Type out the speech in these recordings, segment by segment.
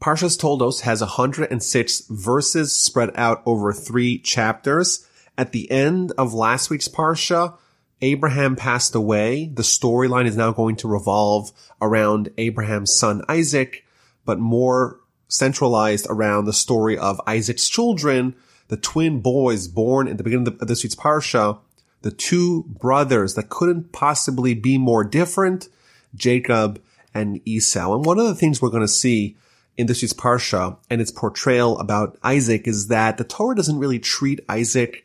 Parshas Toldos has 106 verses spread out over three chapters. At the end of last week's Parsha, Abraham passed away. The storyline is now going to revolve around Abraham's son Isaac, but more centralized around the story of Isaac's children, the twin boys born at the beginning of this week's Parsha, the two brothers that couldn't possibly be more different, Jacob and Esau. And one of the things we're going to see in this week's Parsha and its portrayal about Isaac is that the Torah doesn't really treat Isaac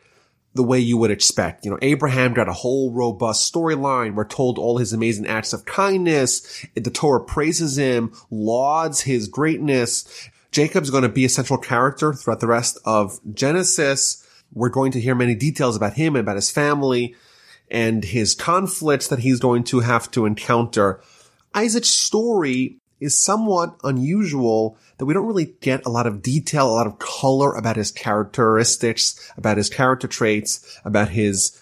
the way you would expect. You know, Abraham got a whole robust storyline. We're told all his amazing acts of kindness. The Torah praises him, lauds his greatness. Jacob's going to be a central character throughout the rest of Genesis. We're going to hear many details about him and about his family and his conflicts that he's going to have to encounter. Isaac's story is somewhat unusual that we don't really get a lot of detail, a lot of color about his characteristics, about his character traits, about his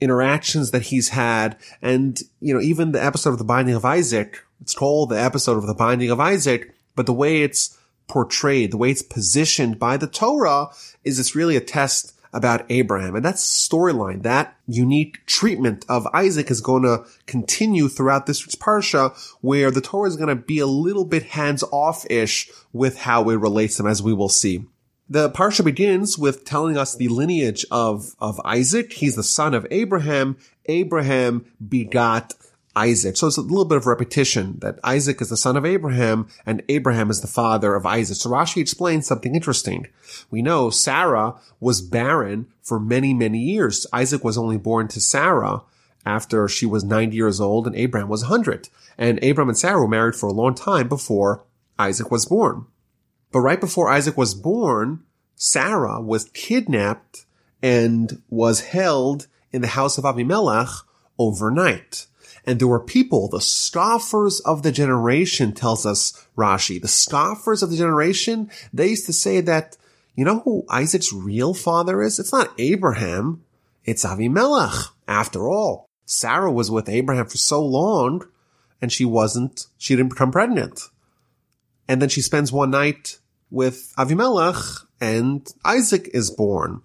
interactions that he's had. And, you know, even the episode of the binding of Isaac, it's called the episode of the binding of Isaac, but the way it's portrayed, the way it's positioned by the Torah is it's really a test about Abraham. And that storyline, that unique treatment of Isaac is going to continue throughout this week's Parsha, where the Torah is going to be a little bit hands-off-ish with how it relates them, as we will see. The Parsha begins with telling us the lineage of, of Isaac. He's the son of Abraham. Abraham begot Isaac. So it's a little bit of repetition that Isaac is the son of Abraham and Abraham is the father of Isaac. So Rashi explains something interesting. We know Sarah was barren for many, many years. Isaac was only born to Sarah after she was 90 years old and Abraham was 100. And Abraham and Sarah were married for a long time before Isaac was born. But right before Isaac was born, Sarah was kidnapped and was held in the house of Avimelech overnight. And there were people, the scoffers of the generation tells us Rashi, the scoffers of the generation, they used to say that, you know who Isaac's real father is? It's not Abraham. It's Avimelech. After all, Sarah was with Abraham for so long and she wasn't, she didn't become pregnant. And then she spends one night with Avimelech and Isaac is born.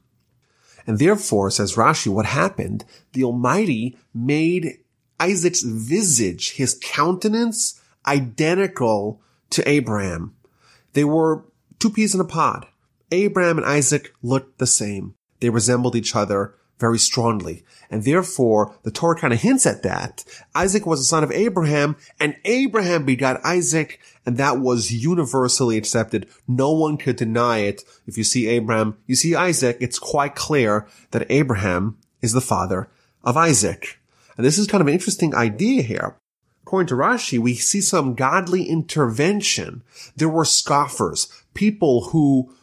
And therefore, says Rashi, what happened? The Almighty made Isaac's visage, his countenance, identical to Abraham. They were two peas in a pod. Abraham and Isaac looked the same. They resembled each other very strongly. And therefore, the Torah kind of hints at that. Isaac was the son of Abraham, and Abraham begot Isaac, and that was universally accepted. No one could deny it. If you see Abraham, you see Isaac, it's quite clear that Abraham is the father of Isaac. And this is kind of an interesting idea here. According to Rashi, we see some godly intervention. There were scoffers, people who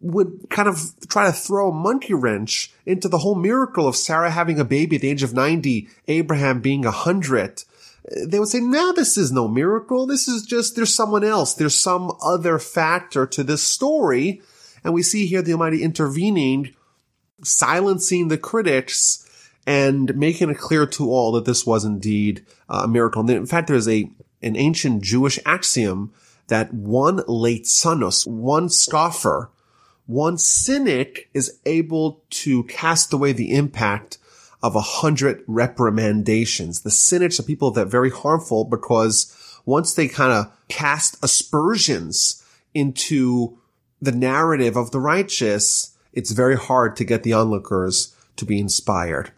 would kind of try to throw a monkey wrench into the whole miracle of Sarah having a baby at the age of 90, Abraham being 100. They would say, no, this is no miracle. This is just, there's someone else. There's some other factor to this story. And we see here the Almighty intervening, silencing the critics and making it clear to all that this was indeed uh, a miracle. And in fact, there's a, an ancient Jewish axiom that one leitzanus, one scoffer, one cynic is able to cast away the impact of a hundred reprimandations. The cynics are people that are very harmful because once they kind of cast aspersions into the narrative of the righteous, it's very hard to get the onlookers to be inspired.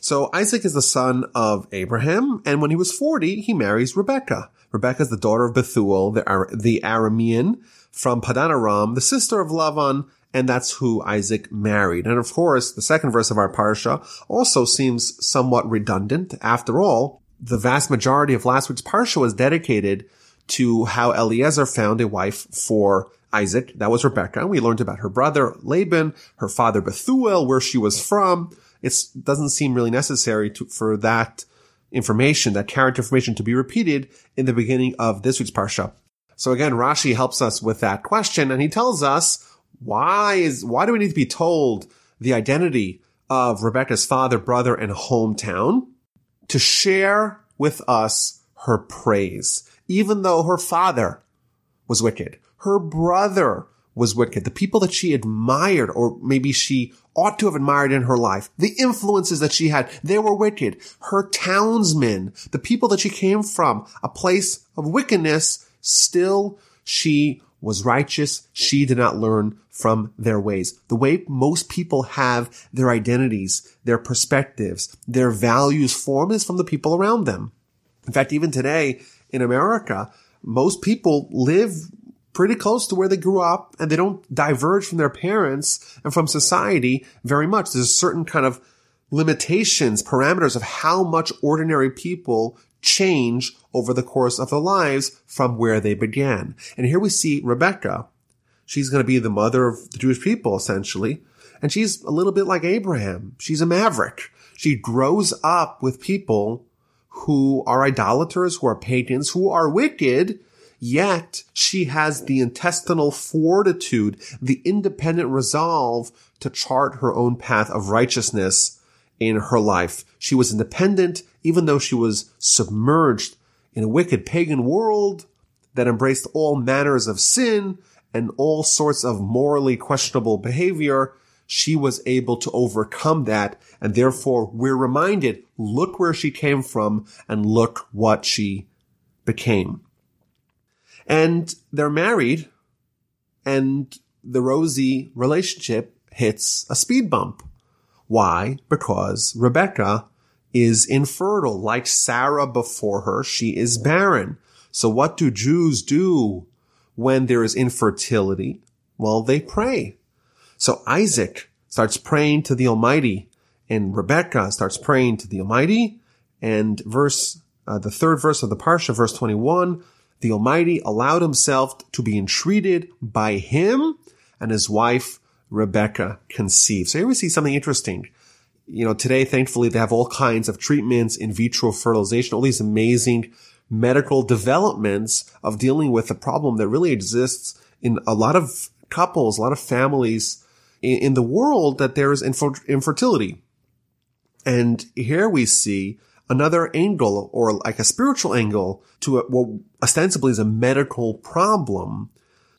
So Isaac is the son of Abraham, and when he was 40, he marries Rebecca. Rebecca is the daughter of Bethuel, the, Ar- the Aramean from Padan Aram, the sister of Lavan, and that's who Isaac married. And of course, the second verse of our parsha also seems somewhat redundant. After all, the vast majority of last week's parsha was dedicated to how Eliezer found a wife for Isaac. That was Rebecca. and We learned about her brother Laban, her father Bethuel, where she was from it doesn't seem really necessary to, for that information, that character information to be repeated in the beginning of this week's Parsha. So again, Rashi helps us with that question and he tells us why is, why do we need to be told the identity of Rebecca's father, brother, and hometown to share with us her praise, even though her father was wicked. Her brother was wicked. The people that she admired, or maybe she ought to have admired in her life, the influences that she had, they were wicked. Her townsmen, the people that she came from, a place of wickedness, still she was righteous. She did not learn from their ways. The way most people have their identities, their perspectives, their values formed is from the people around them. In fact, even today in America, most people live pretty close to where they grew up and they don't diverge from their parents and from society very much. There's a certain kind of limitations, parameters of how much ordinary people change over the course of their lives from where they began. And here we see Rebecca. She's going to be the mother of the Jewish people, essentially. And she's a little bit like Abraham. She's a maverick. She grows up with people who are idolaters, who are pagans, who are wicked, yet she has the intestinal fortitude, the independent resolve to chart her own path of righteousness in her life. She was independent, even though she was submerged in a wicked pagan world that embraced all manners of sin and all sorts of morally questionable behavior. She was able to overcome that. And therefore we're reminded, look where she came from and look what she became. And they're married and the Rosie relationship hits a speed bump. Why? Because Rebecca is infertile. Like Sarah before her, she is barren. So what do Jews do when there is infertility? Well, they pray. So Isaac starts praying to the Almighty and Rebecca starts praying to the Almighty. And verse, uh, the third verse of the Parsha, verse 21, the Almighty allowed himself to be entreated by him and his wife Rebecca conceived. So here we see something interesting. You know, today, thankfully, they have all kinds of treatments, in vitro fertilization, all these amazing medical developments of dealing with a problem that really exists in a lot of couples, a lot of families in, in the world that there is infertility. And here we see another angle or like a spiritual angle to a, what ostensibly is a medical problem.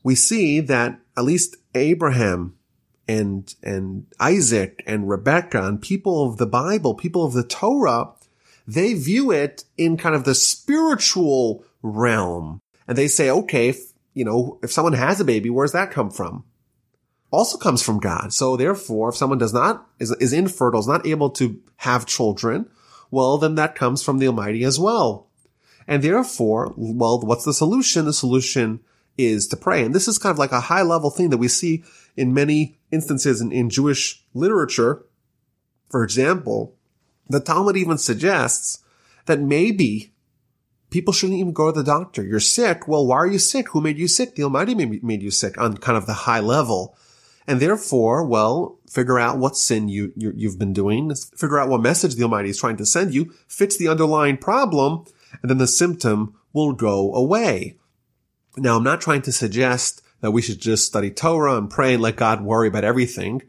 We see that at least Abraham and, and Isaac and Rebecca and people of the Bible, people of the Torah, they view it in kind of the spiritual realm. And they say, okay, if, you know, if someone has a baby, where's that come from? Also comes from God. So therefore, if someone does not, is, is infertile, is not able to have children, well, then that comes from the Almighty as well. And therefore, well, what's the solution? The solution is to pray. And this is kind of like a high level thing that we see in many instances in, in Jewish literature. For example, the Talmud even suggests that maybe people shouldn't even go to the doctor. You're sick. Well, why are you sick? Who made you sick? The Almighty made you sick on kind of the high level. And therefore, well, figure out what sin you, you have been doing. Figure out what message the Almighty is trying to send you. Fix the underlying problem, and then the symptom will go away. Now, I'm not trying to suggest that we should just study Torah and pray and let God worry about everything.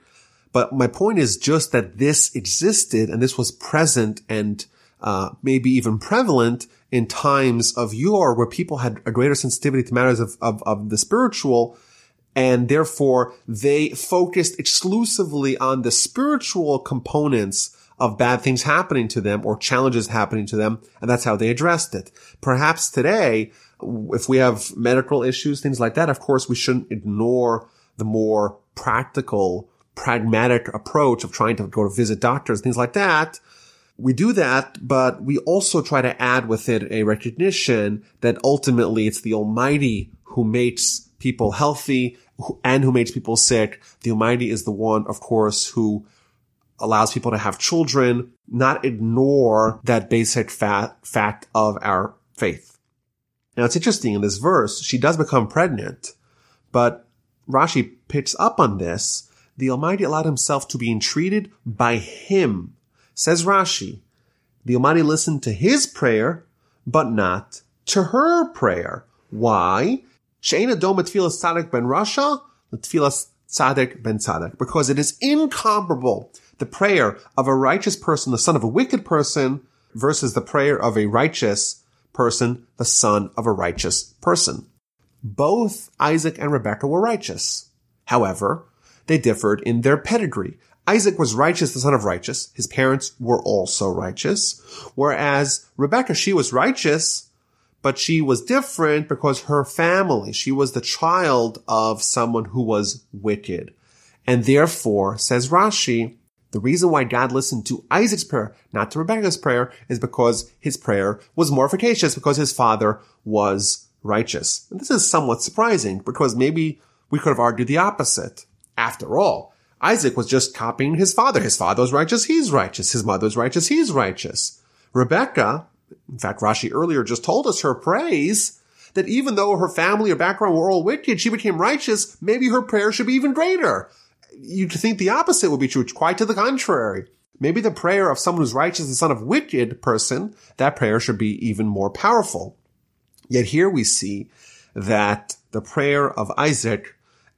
But my point is just that this existed and this was present and uh, maybe even prevalent in times of yore where people had a greater sensitivity to matters of, of, of the spiritual and therefore they focused exclusively on the spiritual components of bad things happening to them or challenges happening to them. And that's how they addressed it. Perhaps today if we have medical issues, things like that, of course, we shouldn't ignore the more practical, pragmatic approach of trying to go to visit doctors, things like that. We do that, but we also try to add with it a recognition that ultimately it's the Almighty who makes people healthy and who makes people sick. The Almighty is the one, of course, who allows people to have children, not ignore that basic fact of our faith. Now it's interesting in this verse, she does become pregnant, but Rashi picks up on this. The Almighty allowed himself to be entreated by him. Says Rashi, the Almighty listened to his prayer, but not to her prayer. Why? She'ena dom tfilas tzaddik ben rasha, tfilas tzaddik ben tzaddik. Because it is incomparable the prayer of a righteous person, the son of a wicked person, versus the prayer of a righteous person, the son of a righteous person. both Isaac and Rebekah were righteous. However, they differed in their pedigree. Isaac was righteous, the son of righteous. His parents were also righteous. Whereas Rebekah, she was righteous, but she was different because her family, she was the child of someone who was wicked. And therefore, says Rashi, the reason why God listened to Isaac's prayer, not to Rebekah's prayer, is because his prayer was more efficacious because his father was righteous. And this is somewhat surprising because maybe we could have argued the opposite. After all, Isaac was just copying his father. His father was righteous, he's righteous. His mother was righteous, he's righteous. Rebecca, in fact, Rashi earlier just told us her praise that even though her family or background were all wicked, she became righteous. Maybe her prayer should be even greater. You'd think the opposite would be true. Quite to the contrary. Maybe the prayer of someone who's righteous, the son of wicked person, that prayer should be even more powerful. Yet here we see that the prayer of Isaac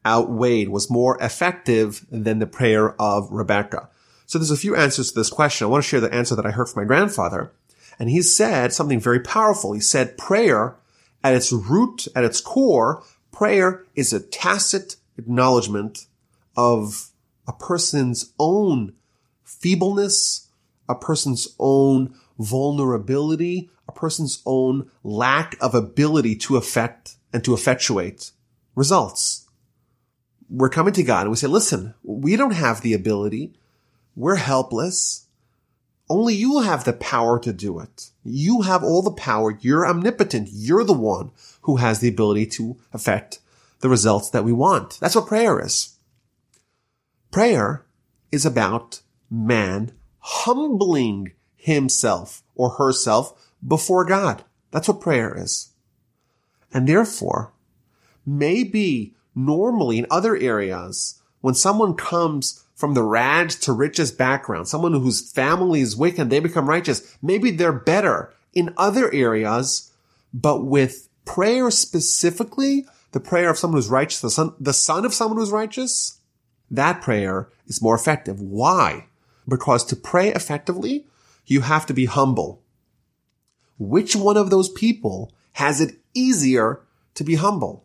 outweighed, was more effective than the prayer of Rebecca. So there's a few answers to this question. I want to share the answer that I heard from my grandfather. And he said something very powerful. He said prayer at its root, at its core, prayer is a tacit acknowledgement of a person's own feebleness, a person's own vulnerability, a person's own lack of ability to affect and to effectuate results. We're coming to God and we say, listen, we don't have the ability. We're helpless. Only you have the power to do it. You have all the power. You're omnipotent. You're the one who has the ability to affect the results that we want. That's what prayer is. Prayer is about man humbling himself or herself before God. That's what prayer is. And therefore, maybe normally in other areas, when someone comes from the rags to riches background, someone whose family is wicked, they become righteous, maybe they're better in other areas, but with prayer specifically, the prayer of someone who's righteous, the son, the son of someone who's righteous, that prayer is more effective. Why? Because to pray effectively, you have to be humble. Which one of those people has it easier to be humble?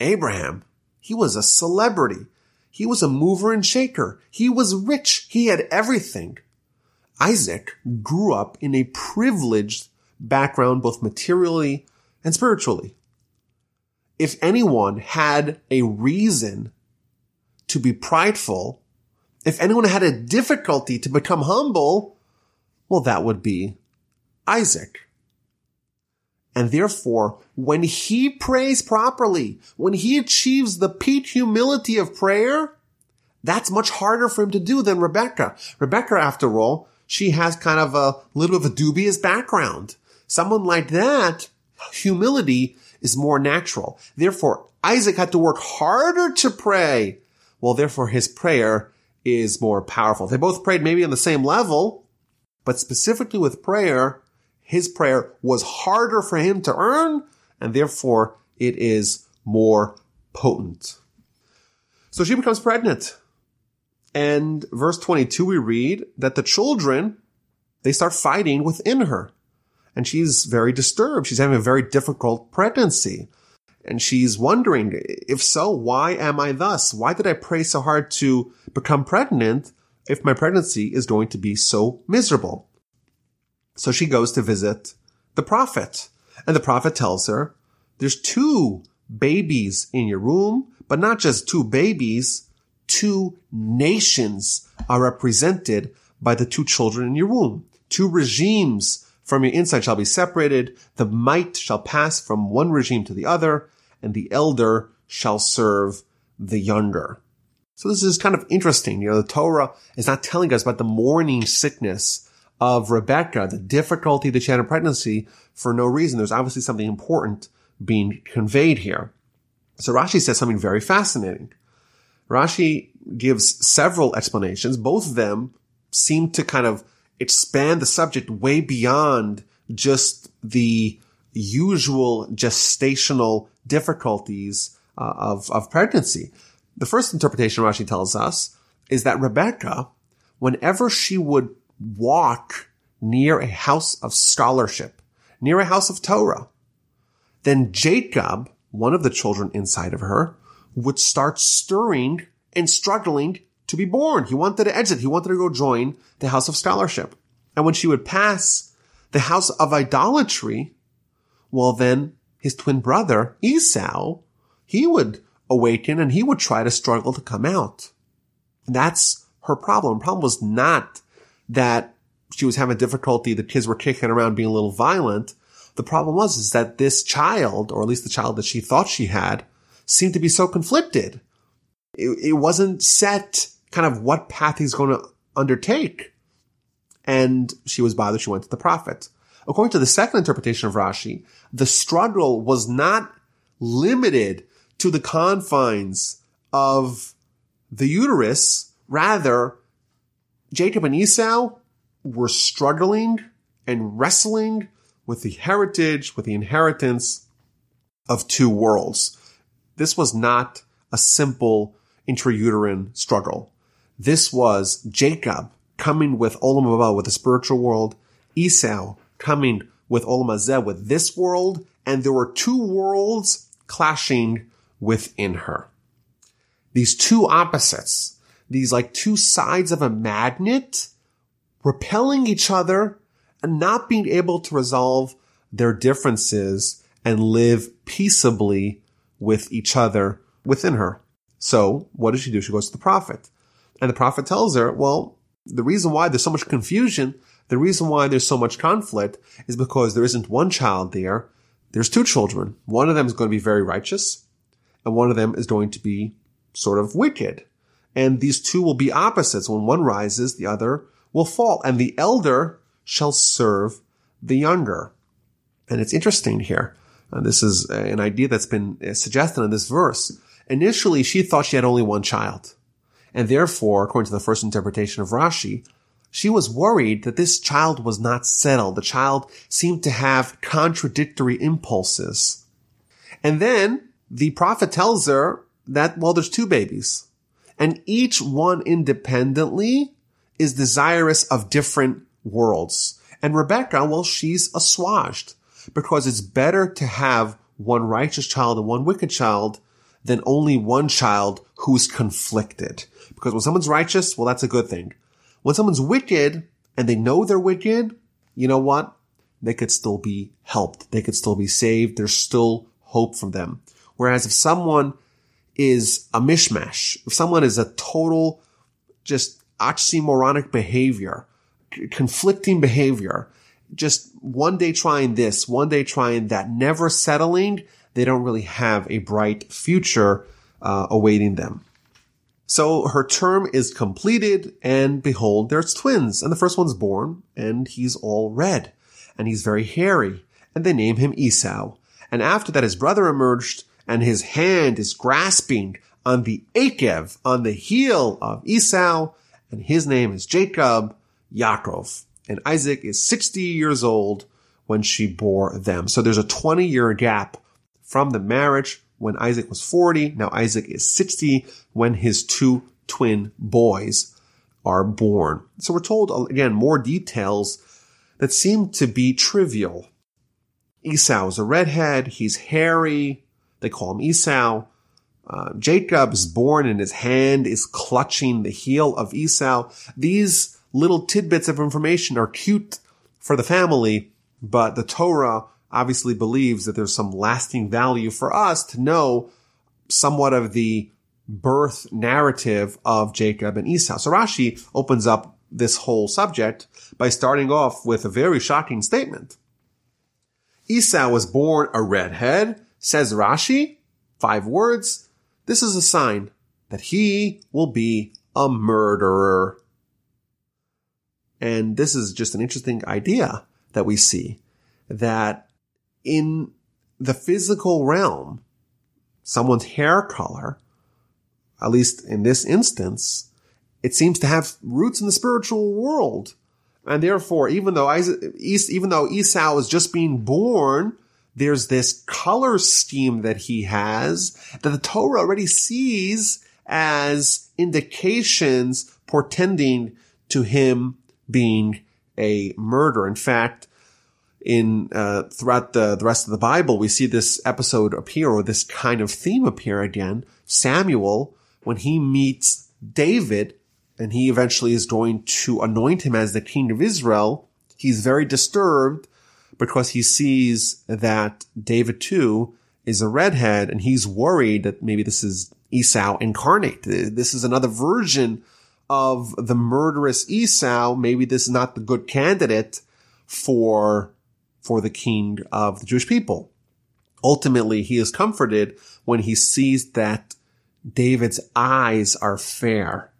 Abraham, he was a celebrity. He was a mover and shaker. He was rich. He had everything. Isaac grew up in a privileged background, both materially and spiritually. If anyone had a reason to be prideful, if anyone had a difficulty to become humble, well, that would be Isaac. And therefore, when he prays properly, when he achieves the peak humility of prayer, that's much harder for him to do than Rebecca. Rebecca, after all, she has kind of a little bit of a dubious background. Someone like that, humility is more natural. Therefore, Isaac had to work harder to pray. Well, therefore his prayer is more powerful. They both prayed maybe on the same level, but specifically with prayer, his prayer was harder for him to earn, and therefore it is more potent. So she becomes pregnant. And verse 22, we read that the children, they start fighting within her. And she's very disturbed. She's having a very difficult pregnancy. And she's wondering, if so, why am I thus? Why did I pray so hard to become pregnant if my pregnancy is going to be so miserable? So she goes to visit the prophet and the prophet tells her there's two babies in your room, but not just two babies, two nations are represented by the two children in your womb. Two regimes from your inside shall be separated. The might shall pass from one regime to the other and the elder shall serve the younger. So this is kind of interesting. You know, the Torah is not telling us about the morning sickness of Rebecca, the difficulty that she had in pregnancy for no reason. There's obviously something important being conveyed here. So Rashi says something very fascinating. Rashi gives several explanations. Both of them seem to kind of expand the subject way beyond just the usual gestational difficulties uh, of, of pregnancy. The first interpretation Rashi tells us is that Rebecca, whenever she would walk near a house of scholarship, near a house of Torah, then Jacob, one of the children inside of her would start stirring and struggling to be born. He wanted to exit. He wanted to go join the house of scholarship. And when she would pass the house of idolatry, well, then his twin brother, Esau, he would awaken and he would try to struggle to come out. And that's her problem. Problem was not that she was having difficulty. The kids were kicking around being a little violent. The problem was, is that this child, or at least the child that she thought she had, seemed to be so conflicted. It, it wasn't set kind of what path he's going to undertake. And she was bothered. She went to the prophet. According to the second interpretation of Rashi, the struggle was not limited to the confines of the uterus. Rather, Jacob and Esau were struggling and wrestling with the heritage, with the inheritance of two worlds. This was not a simple intrauterine struggle. This was Jacob coming with Olam Haba, with the spiritual world, Esau coming with Olam Hazeh, with this world, and there were two worlds clashing within her. These two opposites, these like two sides of a magnet, repelling each other and not being able to resolve their differences and live peaceably with each other within her. So what does she do? She goes to the prophet. And the prophet tells her, well, the reason why there's so much confusion, the reason why there's so much conflict is because there isn't one child there. There's two children. One of them is going to be very righteous and one of them is going to be sort of wicked. And these two will be opposites. When one rises, the other will fall and the elder shall serve the younger. And it's interesting here. Uh, this is an idea that's been uh, suggested in this verse. Initially, she thought she had only one child. And therefore, according to the first interpretation of Rashi, she was worried that this child was not settled. The child seemed to have contradictory impulses. And then the prophet tells her that, well, there's two babies and each one independently is desirous of different worlds. And Rebecca, well, she's assuaged because it's better to have one righteous child and one wicked child than only one child who's conflicted. Because when someone's righteous, well, that's a good thing. When someone's wicked and they know they're wicked, you know what? They could still be helped. They could still be saved. There's still hope for them. Whereas if someone is a mishmash, if someone is a total just oxymoronic behavior, conflicting behavior, just one day trying this, one day trying that, never settling, they don't really have a bright future uh, awaiting them. So her term is completed and behold, there's twins and the first one's born and he's all red and he's very hairy and they name him Esau. And after that, his brother emerged and his hand is grasping on the Akev, on the heel of Esau and his name is Jacob Yaakov. And Isaac is 60 years old when she bore them. So there's a 20 year gap from the marriage when Isaac was 40. Now Isaac is 60 when his two twin boys are born. So we're told again more details that seem to be trivial. Esau is a redhead. He's hairy. They call him Esau. Uh, Jacob is born and his hand is clutching the heel of Esau. These little tidbits of information are cute for the family, but the Torah obviously believes that there's some lasting value for us to know somewhat of the birth narrative of Jacob and Esau. So Rashi opens up this whole subject by starting off with a very shocking statement. Esau was born a redhead, says Rashi, five words. This is a sign that he will be a murderer. And this is just an interesting idea that we see that in the physical realm, someone's hair color, at least in this instance, it seems to have roots in the spiritual world. And therefore, even though Isaac, even though Esau is just being born, there's this color scheme that he has that the Torah already sees as indications portending to him being a murderer. In fact, in uh, throughout the the rest of the Bible, we see this episode appear or this kind of theme appear again. Samuel, when he meets David, and he eventually is going to anoint him as the king of Israel, he's very disturbed because he sees that David too is a redhead, and he's worried that maybe this is Esau incarnate. This is another version of the murderous Esau. Maybe this is not the good candidate for for the king of the Jewish people. Ultimately, he is comforted when he sees that David's eyes are fair.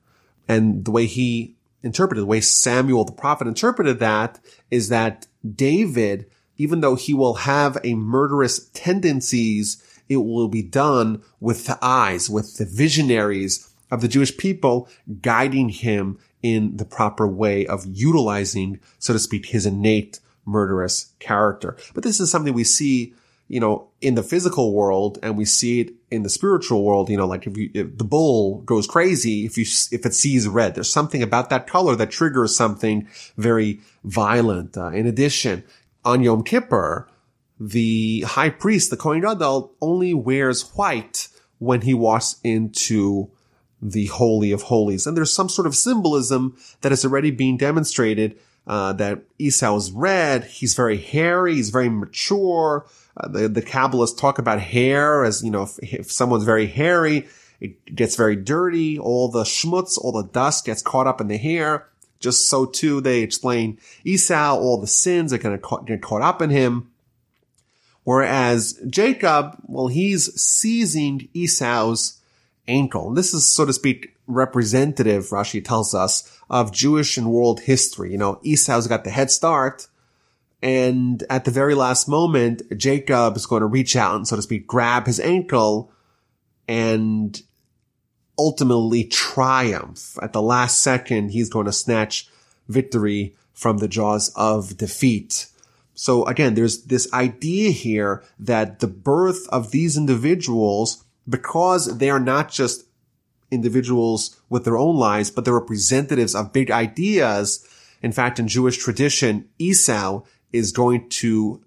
And the way he interpreted, the way Samuel the prophet interpreted that is that David, even though he will have a murderous tendencies, it will be done with the eyes, with the visionaries of the Jewish people guiding him in the proper way of utilizing, so to speak, his innate murderous character. But this is something we see, you know, in the physical world and we see it in the spiritual world, you know, like if, you, if the bull goes crazy, if you, if it sees red, there's something about that color that triggers something very violent. Uh, in addition, on Yom Kippur, the high priest, the Kohen Gadol, only wears white when he walks into the Holy of Holies. And there's some sort of symbolism that is already being demonstrated uh, that is red. He's very hairy. He's very mature. Uh, the, the Kabbalists talk about hair as, you know, if, if, someone's very hairy, it gets very dirty. All the schmutz, all the dust gets caught up in the hair. Just so too, they explain Esau, all the sins are going to get caught up in him. Whereas Jacob, well, he's seizing Esau's ankle. And this is, so to speak, representative, Rashi tells us, of Jewish and world history. You know, Esau's got the head start. And at the very last moment, Jacob is going to reach out and, so to speak, grab his ankle and ultimately triumph. At the last second, he's going to snatch victory from the jaws of defeat. So again, there's this idea here that the birth of these individuals, because they are not just individuals with their own lives, but they're representatives of big ideas. In fact, in Jewish tradition, Esau is going to,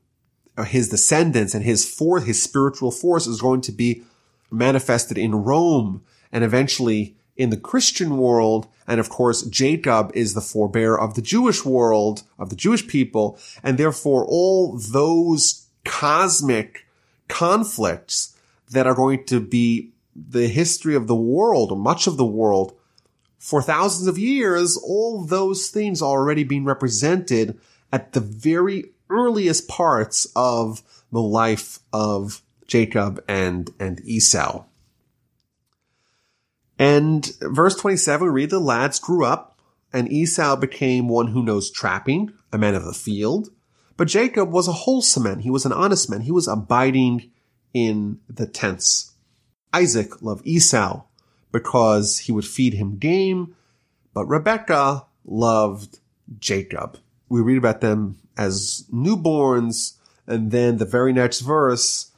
uh, his descendants and his force, his spiritual force is going to be manifested in Rome and eventually in the Christian world. And of course, Jacob is the forebear of the Jewish world, of the Jewish people. And therefore, all those cosmic conflicts that are going to be the history of the world, or much of the world, for thousands of years, all those things are already being represented at the very earliest parts of the life of Jacob and, and Esau. And verse 27, we read the lads grew up and Esau became one who knows trapping, a man of the field. But Jacob was a wholesome man. He was an honest man. He was abiding in the tents. Isaac loved Esau because he would feed him game, but Rebekah loved Jacob. We read about them as newborns, and then the very next verse,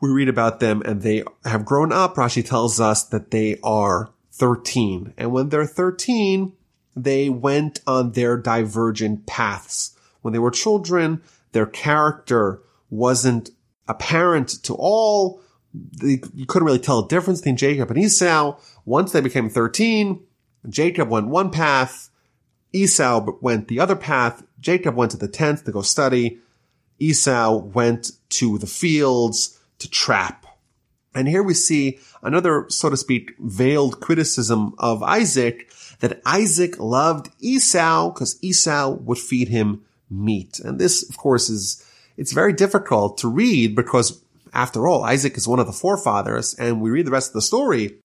we read about them and they have grown up. Rashi tells us that they are 13. And when they're 13, they went on their divergent paths. When they were children, their character wasn't apparent to all. They, you couldn't really tell the difference between Jacob and Esau. Once they became 13, Jacob went one path, Esau went the other path. Jacob went to the tent to go study. Esau went to the fields to trap. And here we see another, so to speak, veiled criticism of Isaac that Isaac loved Esau because Esau would feed him meat. And this, of course, is, it's very difficult to read because after all, Isaac is one of the forefathers and we read the rest of the story.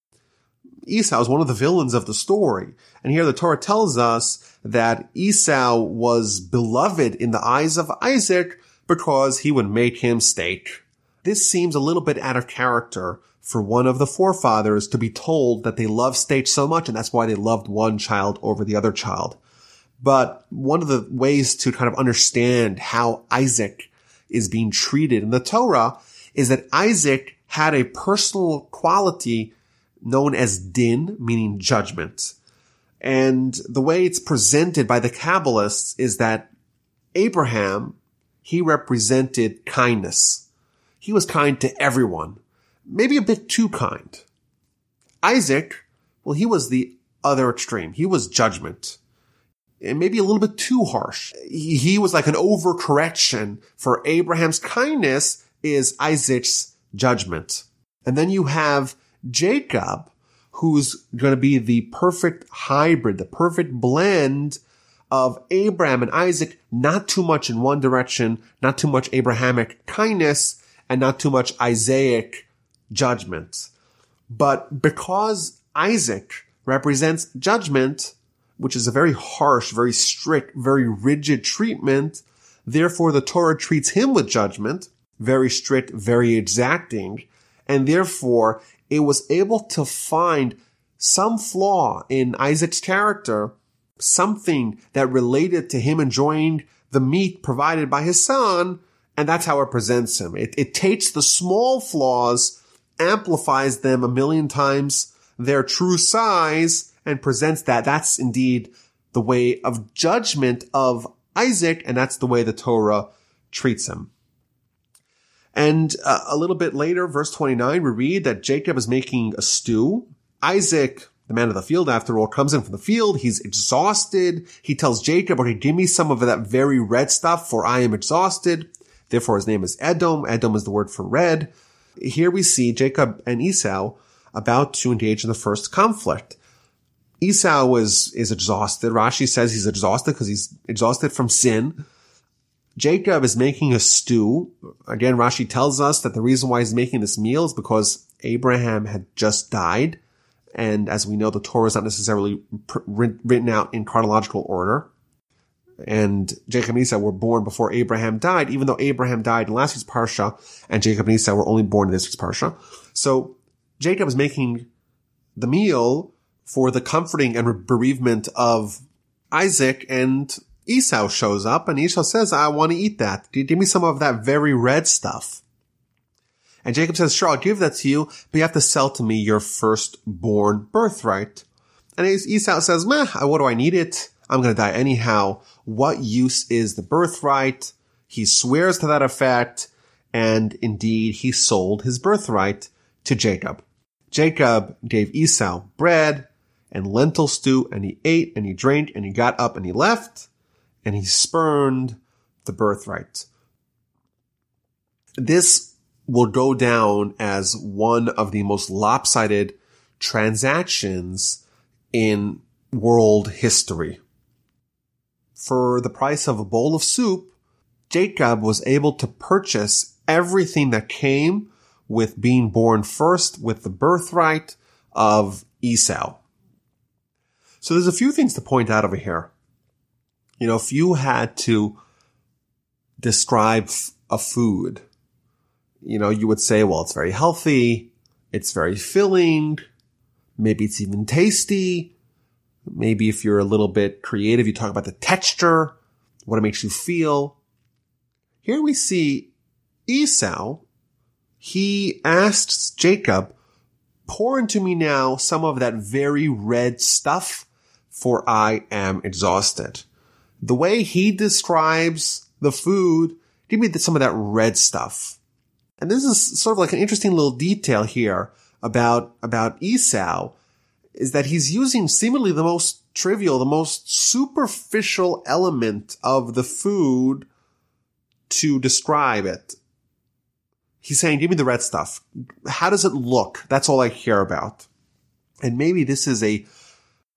Esau is one of the villains of the story. And here the Torah tells us that Esau was beloved in the eyes of Isaac because he would make him steak. This seems a little bit out of character for one of the forefathers to be told that they love steak so much and that's why they loved one child over the other child. But one of the ways to kind of understand how Isaac is being treated in the Torah is that Isaac had a personal quality known as din, meaning judgment. And the way it's presented by the Kabbalists is that Abraham he represented kindness. He was kind to everyone, maybe a bit too kind. Isaac, well, he was the other extreme. He was judgment and maybe a little bit too harsh. He was like an overcorrection for Abraham's kindness is Isaac's judgment. And then you have Jacob, who's going to be the perfect hybrid, the perfect blend of Abraham and Isaac, not too much in one direction, not too much Abrahamic kindness, and not too much Isaac judgment. But because Isaac represents judgment, which is a very harsh, very strict, very rigid treatment, therefore the Torah treats him with judgment, very strict, very exacting, and therefore it was able to find some flaw in Isaac's character, something that related to him enjoying the meat provided by his son, and that's how it presents him. It, it takes the small flaws, amplifies them a million times their true size, and presents that. That's indeed the way of judgment of Isaac, and that's the way the Torah treats him. And uh, a little bit later, verse 29, we read that Jacob is making a stew. Isaac, the man of the field, after all, comes in from the field. He's exhausted. He tells Jacob, okay, give me some of that very red stuff for I am exhausted. Therefore, his name is Edom. Edom is the word for red. Here we see Jacob and Esau about to engage in the first conflict. Esau was, is exhausted. Rashi says he's exhausted because he's exhausted from sin. Jacob is making a stew. Again, Rashi tells us that the reason why he's making this meal is because Abraham had just died. And as we know, the Torah is not necessarily written out in chronological order. And Jacob and Esau were born before Abraham died, even though Abraham died in last week's Parsha, and Jacob and Esau were only born in this week's Parsha. So Jacob is making the meal for the comforting and bereavement of Isaac and Esau shows up and Esau says, I want to eat that. Give me some of that very red stuff. And Jacob says, sure, I'll give that to you, but you have to sell to me your firstborn birthright. And Esau says, meh, uh, what do I need it? I'm going to die anyhow. What use is the birthright? He swears to that effect. And indeed, he sold his birthright to Jacob. Jacob gave Esau bread and lentil stew and he ate and he drank and he got up and he left and he spurned the birthright. This will go down as one of the most lopsided transactions in world history. For the price of a bowl of soup, Jacob was able to purchase everything that came with being born first with the birthright of Esau. So there's a few things to point out over here. You know, if you had to describe a food, you know, you would say, well, it's very healthy. It's very filling. Maybe it's even tasty. Maybe if you're a little bit creative, you talk about the texture, what it makes you feel. Here we see Esau. He asks Jacob, pour into me now some of that very red stuff, for I am exhausted the way he describes the food, give me some of that red stuff. And this is sort of like an interesting little detail here about, about Esau is that he's using seemingly the most trivial, the most superficial element of the food to describe it. He's saying, give me the red stuff. How does it look? That's all I care about. And maybe this is a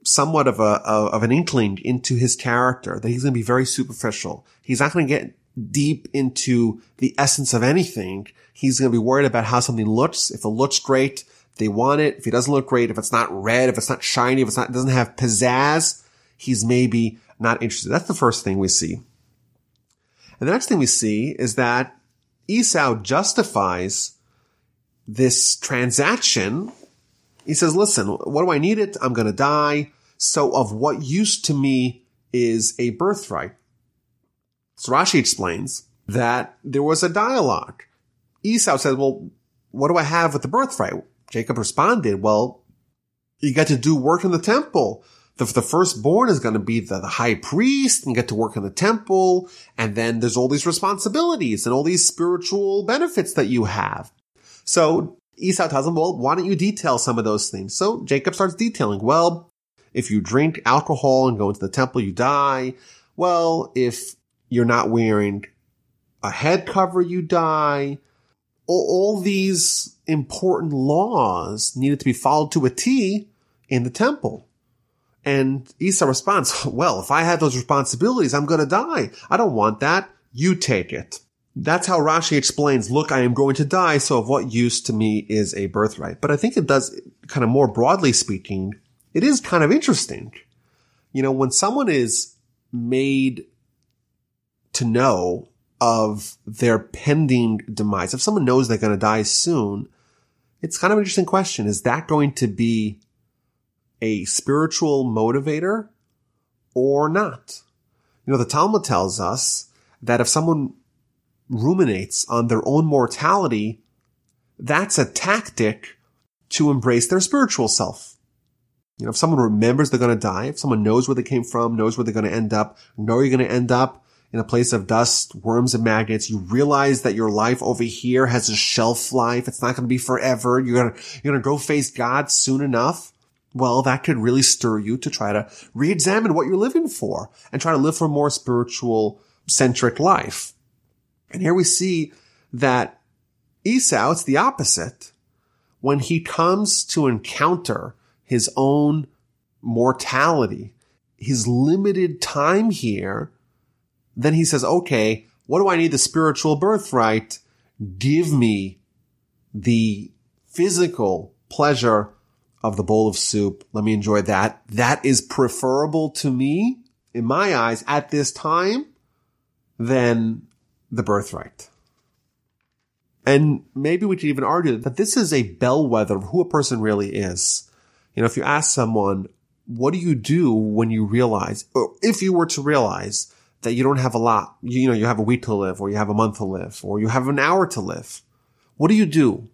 somewhat of a of an inkling into his character that he's going to be very superficial. He's not going to get deep into the essence of anything. He's going to be worried about how something looks. If it looks great, they want it. If it doesn't look great, if it's not red, if it's not shiny, if it's not doesn't have pizzazz, he's maybe not interested. That's the first thing we see. And the next thing we see is that Esau justifies this transaction. He says, listen, what do I need it? I'm going to die. So of what use to me is a birthright. So Rashi explains that there was a dialogue. Esau said, well, what do I have with the birthright? Jacob responded, well, you got to do work in the temple. the, the firstborn is going to be the, the high priest and get to work in the temple. And then there's all these responsibilities and all these spiritual benefits that you have. So Esau tells him, well, why don't you detail some of those things? So Jacob starts detailing, well, if you drink alcohol and go into the temple, you die. Well, if you're not wearing a head cover, you die. All, these important laws needed to be followed to a T in the temple. And Esau responds, well, if I had those responsibilities, I'm going to die. I don't want that. You take it. That's how Rashi explains, look, I am going to die. So of what use to me is a birthright? But I think it does kind of more broadly speaking, it is kind of interesting. You know, when someone is made to know of their pending demise, if someone knows they're going to die soon, it's kind of an interesting question. Is that going to be a spiritual motivator or not? You know, the Talmud tells us that if someone ruminates on their own mortality, that's a tactic to embrace their spiritual self. You know, if someone remembers they're going to die, if someone knows where they came from, knows where they're going to end up, know you're going to end up in a place of dust, worms, and maggots, you realize that your life over here has a shelf life. It's not going to be forever. You're going to, you're going to go face God soon enough. Well, that could really stir you to try to re-examine what you're living for and try to live for a more spiritual centric life. And here we see that Esau, it's the opposite. When he comes to encounter his own mortality, his limited time here, then he says, okay, what do I need the spiritual birthright? Give me the physical pleasure of the bowl of soup. Let me enjoy that. That is preferable to me in my eyes at this time than the birthright. And maybe we could even argue that this is a bellwether of who a person really is. You know, if you ask someone, what do you do when you realize, or if you were to realize that you don't have a lot, you, you know, you have a week to live, or you have a month to live, or you have an hour to live, what do you do?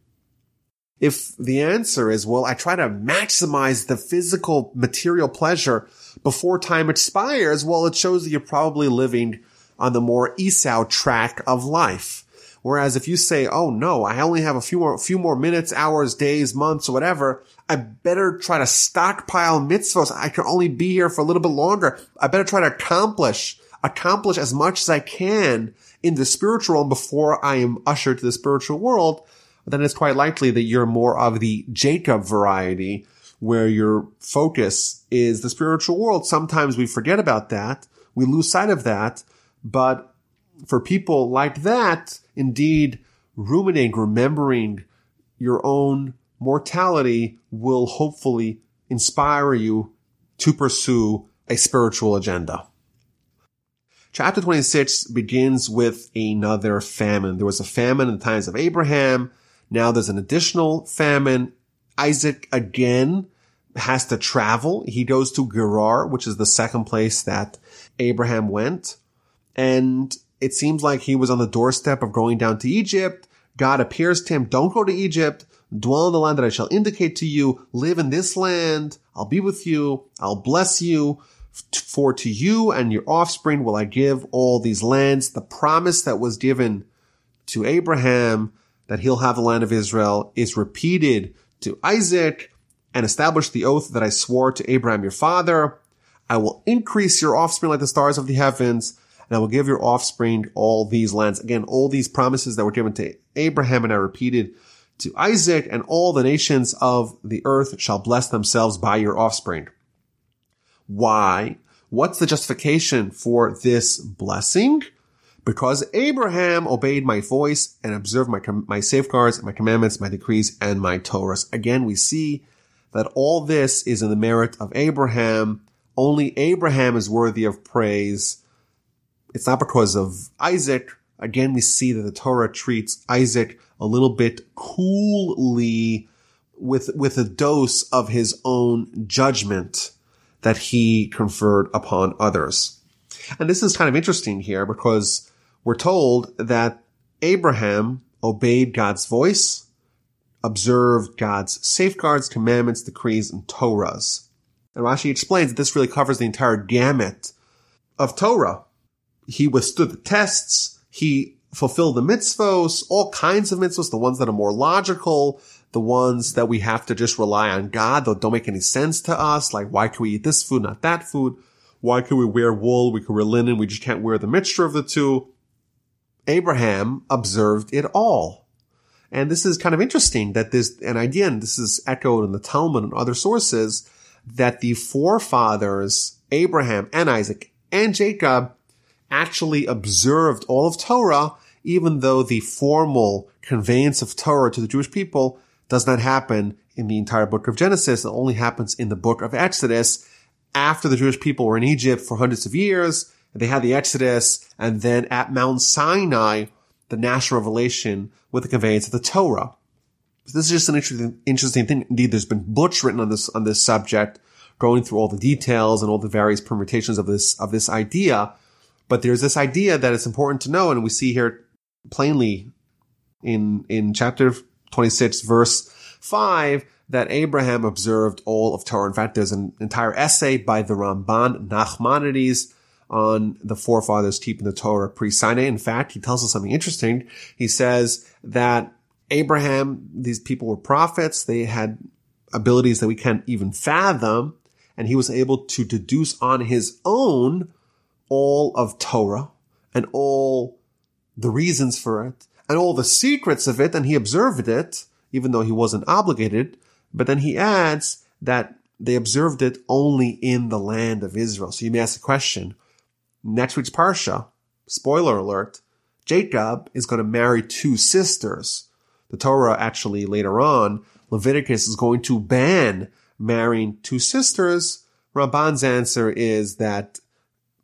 If the answer is, well, I try to maximize the physical material pleasure before time expires, well, it shows that you're probably living on the more Esau track of life. Whereas if you say, oh no, I only have a few more, few more minutes, hours, days, months, whatever, I better try to stockpile mitzvahs. I can only be here for a little bit longer. I better try to accomplish, accomplish as much as I can in the spiritual realm before I am ushered to the spiritual world. Then it's quite likely that you're more of the Jacob variety where your focus is the spiritual world. Sometimes we forget about that. We lose sight of that. But for people like that, indeed, ruminating, remembering your own mortality will hopefully inspire you to pursue a spiritual agenda. Chapter 26 begins with another famine. There was a famine in the times of Abraham. Now there's an additional famine. Isaac again has to travel. He goes to Gerar, which is the second place that Abraham went. And it seems like he was on the doorstep of going down to Egypt. God appears to him, don't go to Egypt, dwell in the land that I shall indicate to you, live in this land, I'll be with you, I'll bless you, for to you and your offspring will I give all these lands. The promise that was given to Abraham that he'll have the land of Israel is repeated to Isaac and establish the oath that I swore to Abraham your father. I will increase your offspring like the stars of the heavens and I will give your offspring all these lands. Again, all these promises that were given to Abraham and I repeated to Isaac and all the nations of the earth shall bless themselves by your offspring. Why? What's the justification for this blessing? Because Abraham obeyed my voice and observed my, my safeguards, my commandments, my decrees, and my Torahs. Again, we see that all this is in the merit of Abraham. Only Abraham is worthy of praise it's not because of Isaac. Again, we see that the Torah treats Isaac a little bit coolly with, with a dose of his own judgment that he conferred upon others. And this is kind of interesting here because we're told that Abraham obeyed God's voice, observed God's safeguards, commandments, decrees, and Torahs. And Rashi explains that this really covers the entire gamut of Torah. He withstood the tests. He fulfilled the mitzvos, all kinds of mitzvos, the ones that are more logical, the ones that we have to just rely on God that don't make any sense to us. Like, why can we eat this food, not that food? Why can we wear wool? We can wear linen. We just can't wear the mixture of the two. Abraham observed it all. And this is kind of interesting that this, and again, this is echoed in the Talmud and other sources, that the forefathers, Abraham and Isaac and Jacob, actually observed all of Torah, even though the formal conveyance of Torah to the Jewish people does not happen in the entire book of Genesis. It only happens in the book of Exodus after the Jewish people were in Egypt for hundreds of years. They had the Exodus and then at Mount Sinai, the national revelation with the conveyance of the Torah. So this is just an interesting, interesting thing. Indeed, there's been books written on this, on this subject, going through all the details and all the various permutations of this, of this idea. But there's this idea that it's important to know, and we see here plainly in, in chapter 26, verse 5, that Abraham observed all of Torah. In fact, there's an entire essay by the Ramban Nachmanides on the forefathers keeping the Torah pre-Sinai. In fact, he tells us something interesting. He says that Abraham, these people were prophets. They had abilities that we can't even fathom. And he was able to deduce on his own all of Torah and all the reasons for it and all the secrets of it. And he observed it, even though he wasn't obligated. But then he adds that they observed it only in the land of Israel. So you may ask the question, next week's Parsha, spoiler alert, Jacob is going to marry two sisters. The Torah actually later on, Leviticus is going to ban marrying two sisters. Ramban's answer is that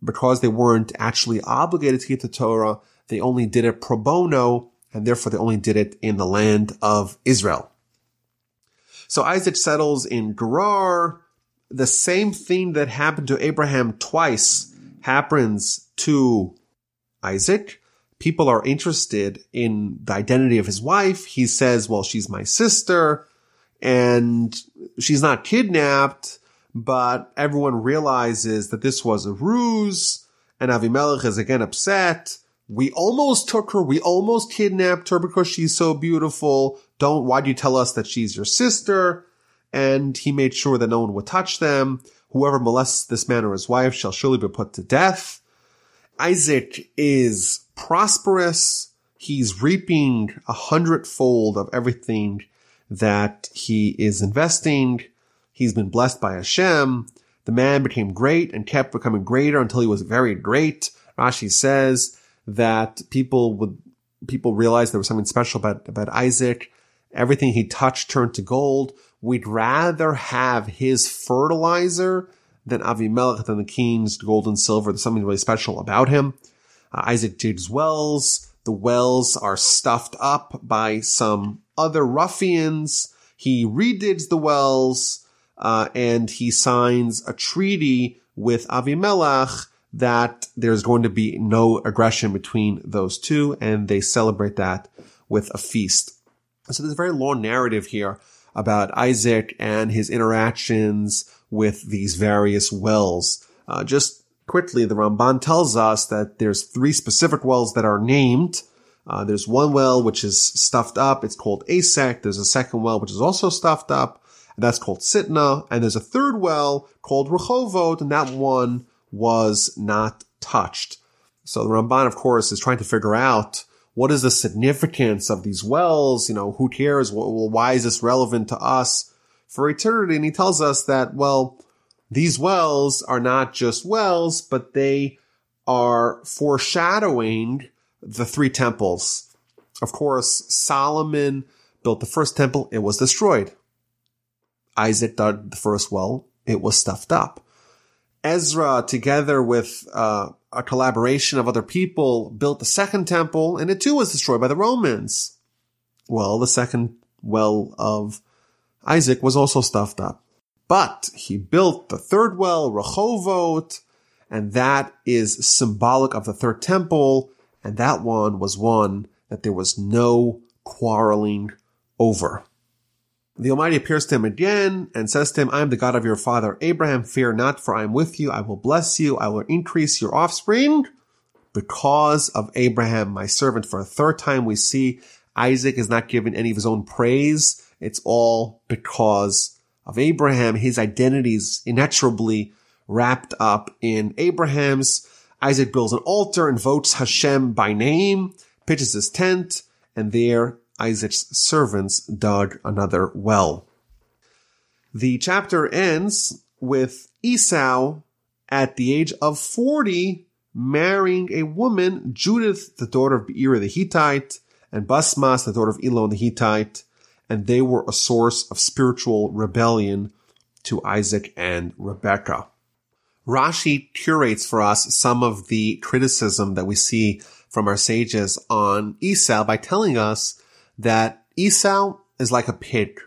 because they weren't actually obligated to keep the Torah, they only did it pro bono, and therefore they only did it in the land of Israel. So Isaac settles in Gerar. The same thing that happened to Abraham twice happens to Isaac. People are interested in the identity of his wife. He says, well, she's my sister and she's not kidnapped, but everyone realizes that this was a ruse and Avimelech is again upset. We almost took her. We almost kidnapped her because she's so beautiful. Don't, why do you tell us that she's your sister? And he made sure that no one would touch them. Whoever molests this man or his wife shall surely be put to death. Isaac is prosperous. He's reaping a hundredfold of everything that he is investing. He's been blessed by Hashem. The man became great and kept becoming greater until he was very great. Rashi says that people would, people realized there was something special about, about Isaac. Everything he touched turned to gold. We'd rather have his fertilizer than Avimelech, than the king's gold and silver. There's something really special about him. Uh, Isaac digs wells. The wells are stuffed up by some other ruffians. He redigs the wells, uh, and he signs a treaty with Avimelech that there's going to be no aggression between those two, and they celebrate that with a feast. So there's a very long narrative here about Isaac and his interactions with these various wells. Uh, just quickly, the Ramban tells us that there's three specific wells that are named. Uh, there's one well which is stuffed up. It's called Asek. There's a second well which is also stuffed up. And that's called Sitna. And there's a third well called Rehovot, and that one was not touched. So the Ramban, of course, is trying to figure out what is the significance of these wells? You know, who cares? Well, why is this relevant to us for eternity? And he tells us that, well, these wells are not just wells, but they are foreshadowing the three temples. Of course, Solomon built the first temple. It was destroyed. Isaac dug the first well. It was stuffed up. Ezra, together with uh, a collaboration of other people, built the second temple, and it too was destroyed by the Romans. Well, the second well of Isaac was also stuffed up. But he built the third well, Rehovot, and that is symbolic of the third temple, and that one was one that there was no quarreling over. The Almighty appears to him again and says to him, I am the God of your father Abraham. Fear not, for I am with you. I will bless you. I will increase your offspring because of Abraham, my servant. For a third time, we see Isaac is not given any of his own praise. It's all because of Abraham. His identity is inexorably wrapped up in Abraham's. Isaac builds an altar, and invokes Hashem by name, pitches his tent, and there Isaac's servants dug another well. The chapter ends with Esau at the age of 40 marrying a woman, Judith, the daughter of Beera the Hittite, and Basmas, the daughter of Elon the Hittite, and they were a source of spiritual rebellion to Isaac and Rebekah. Rashi curates for us some of the criticism that we see from our sages on Esau by telling us that Esau is like a pig.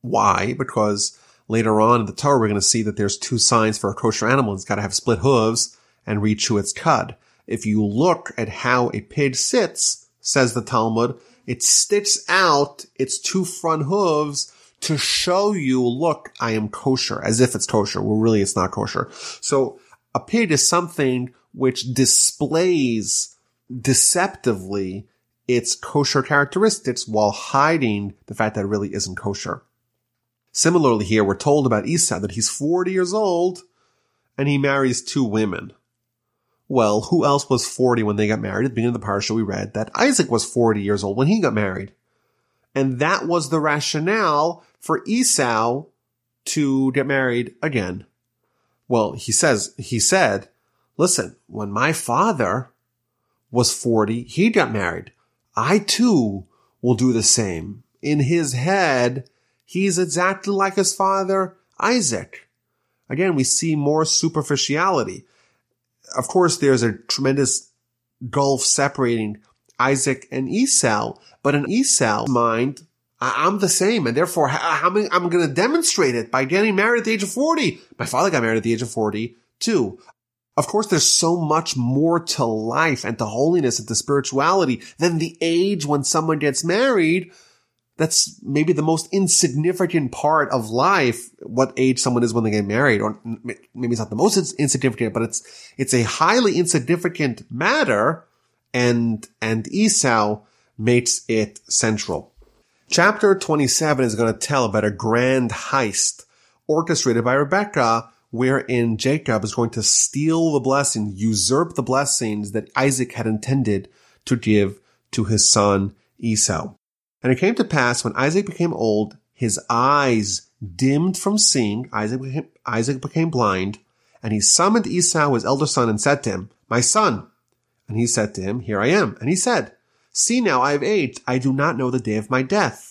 Why? Because later on in the Torah, we're going to see that there's two signs for a kosher animal. It's got to have split hooves and reach to its cud. If you look at how a pig sits, says the Talmud, it sticks out its two front hooves to show you, look, I am kosher, as if it's kosher. Well, really, it's not kosher. So a pig is something which displays deceptively its kosher characteristics while hiding the fact that it really isn't kosher. Similarly here, we're told about Esau that he's 40 years old and he marries two women. Well, who else was 40 when they got married? At the beginning of the parsha, we read that Isaac was 40 years old when he got married. And that was the rationale for Esau to get married again. Well, he says, he said, listen, when my father was 40, he got married. I too will do the same. In his head, he's exactly like his father, Isaac. Again, we see more superficiality. Of course, there's a tremendous gulf separating Isaac and Esau, but in Esau's mind, I'm the same, and therefore I'm, I'm going to demonstrate it by getting married at the age of 40. My father got married at the age of 40 too. Of course, there's so much more to life and to holiness and to spirituality than the age when someone gets married. That's maybe the most insignificant part of life, what age someone is when they get married, or maybe it's not the most insignificant, but it's, it's a highly insignificant matter and, and Esau makes it central. Chapter 27 is going to tell about a grand heist orchestrated by Rebecca wherein Jacob is going to steal the blessing, usurp the blessings that Isaac had intended to give to his son Esau. And it came to pass when Isaac became old, his eyes dimmed from seeing, Isaac became, Isaac became blind, and he summoned Esau, his elder son, and said to him, My son. And he said to him, Here I am. And he said, See now, I have aged. I do not know the day of my death.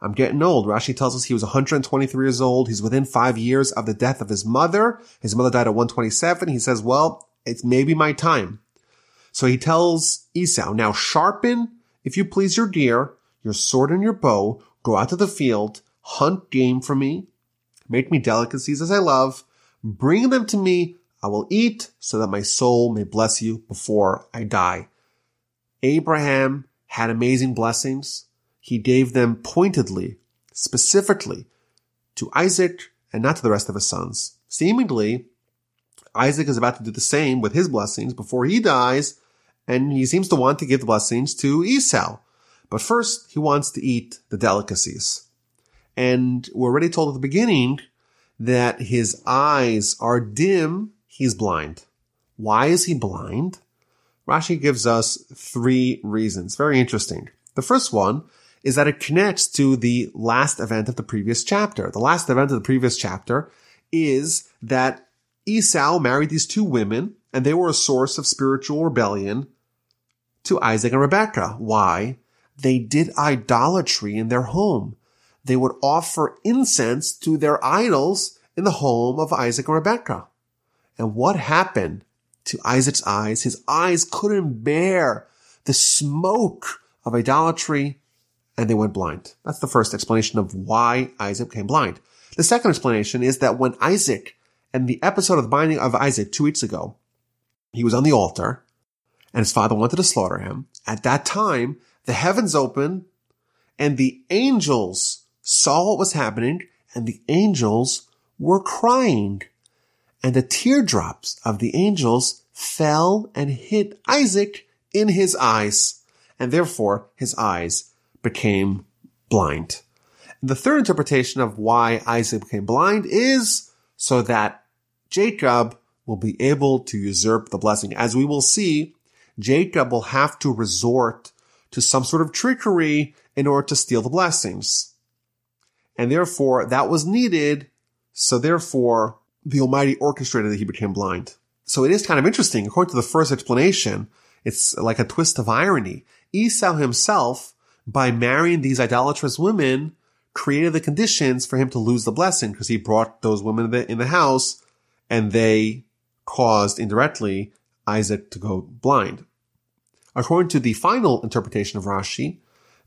I'm getting old. Rashi tells us he was 123 years old. He's within five years of the death of his mother. His mother died at 127. He says, well, it's maybe my time. So he tells Esau, now sharpen, if you please, your gear, your sword and your bow, go out to the field, hunt game for me, make me delicacies as I love, bring them to me, I will eat so that my soul may bless you before I die. Abraham had amazing blessings he gave them pointedly, specifically to Isaac and not to the rest of his sons. Seemingly, Isaac is about to do the same with his blessings before he dies, and he seems to want to give the blessings to Esau. But first, he wants to eat the delicacies. And we're already told at the beginning that his eyes are dim, he's blind. Why is he blind? Rashi gives us three reasons. Very interesting. The first one is that it connects to the last event of the previous chapter. The last event of the previous chapter is that Esau married these two women and they were a source of spiritual rebellion to Isaac and Rebekah. Why? They did idolatry in their home. They would offer incense to their idols in the home of Isaac and Rebekah. And what happened to Isaac's eyes? His eyes couldn't bear the smoke of idolatry and they went blind. That's the first explanation of why Isaac became blind. The second explanation is that when Isaac, and the episode of the binding of Isaac two weeks ago, he was on the altar and his father wanted to slaughter him. At that time, the heavens opened and the angels saw what was happening and the angels were crying. And the teardrops of the angels fell and hit Isaac in his eyes. And therefore his eyes became blind. The third interpretation of why Isaac became blind is so that Jacob will be able to usurp the blessing. As we will see, Jacob will have to resort to some sort of trickery in order to steal the blessings. And therefore that was needed. So therefore the Almighty orchestrated that he became blind. So it is kind of interesting. According to the first explanation, it's like a twist of irony. Esau himself, by marrying these idolatrous women, created the conditions for him to lose the blessing because he brought those women in the house and they caused indirectly Isaac to go blind. According to the final interpretation of Rashi,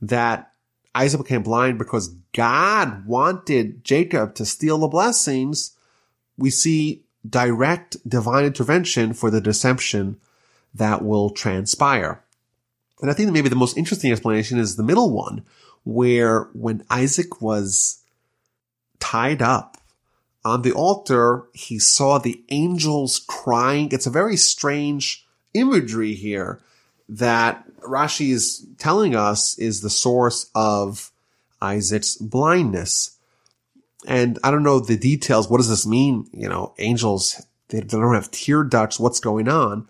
that Isaac became blind because God wanted Jacob to steal the blessings, we see direct divine intervention for the deception that will transpire. And I think maybe the most interesting explanation is the middle one, where when Isaac was tied up on the altar, he saw the angels crying. It's a very strange imagery here that Rashi is telling us is the source of Isaac's blindness. And I don't know the details. What does this mean? You know, angels, they don't have tear ducts. What's going on?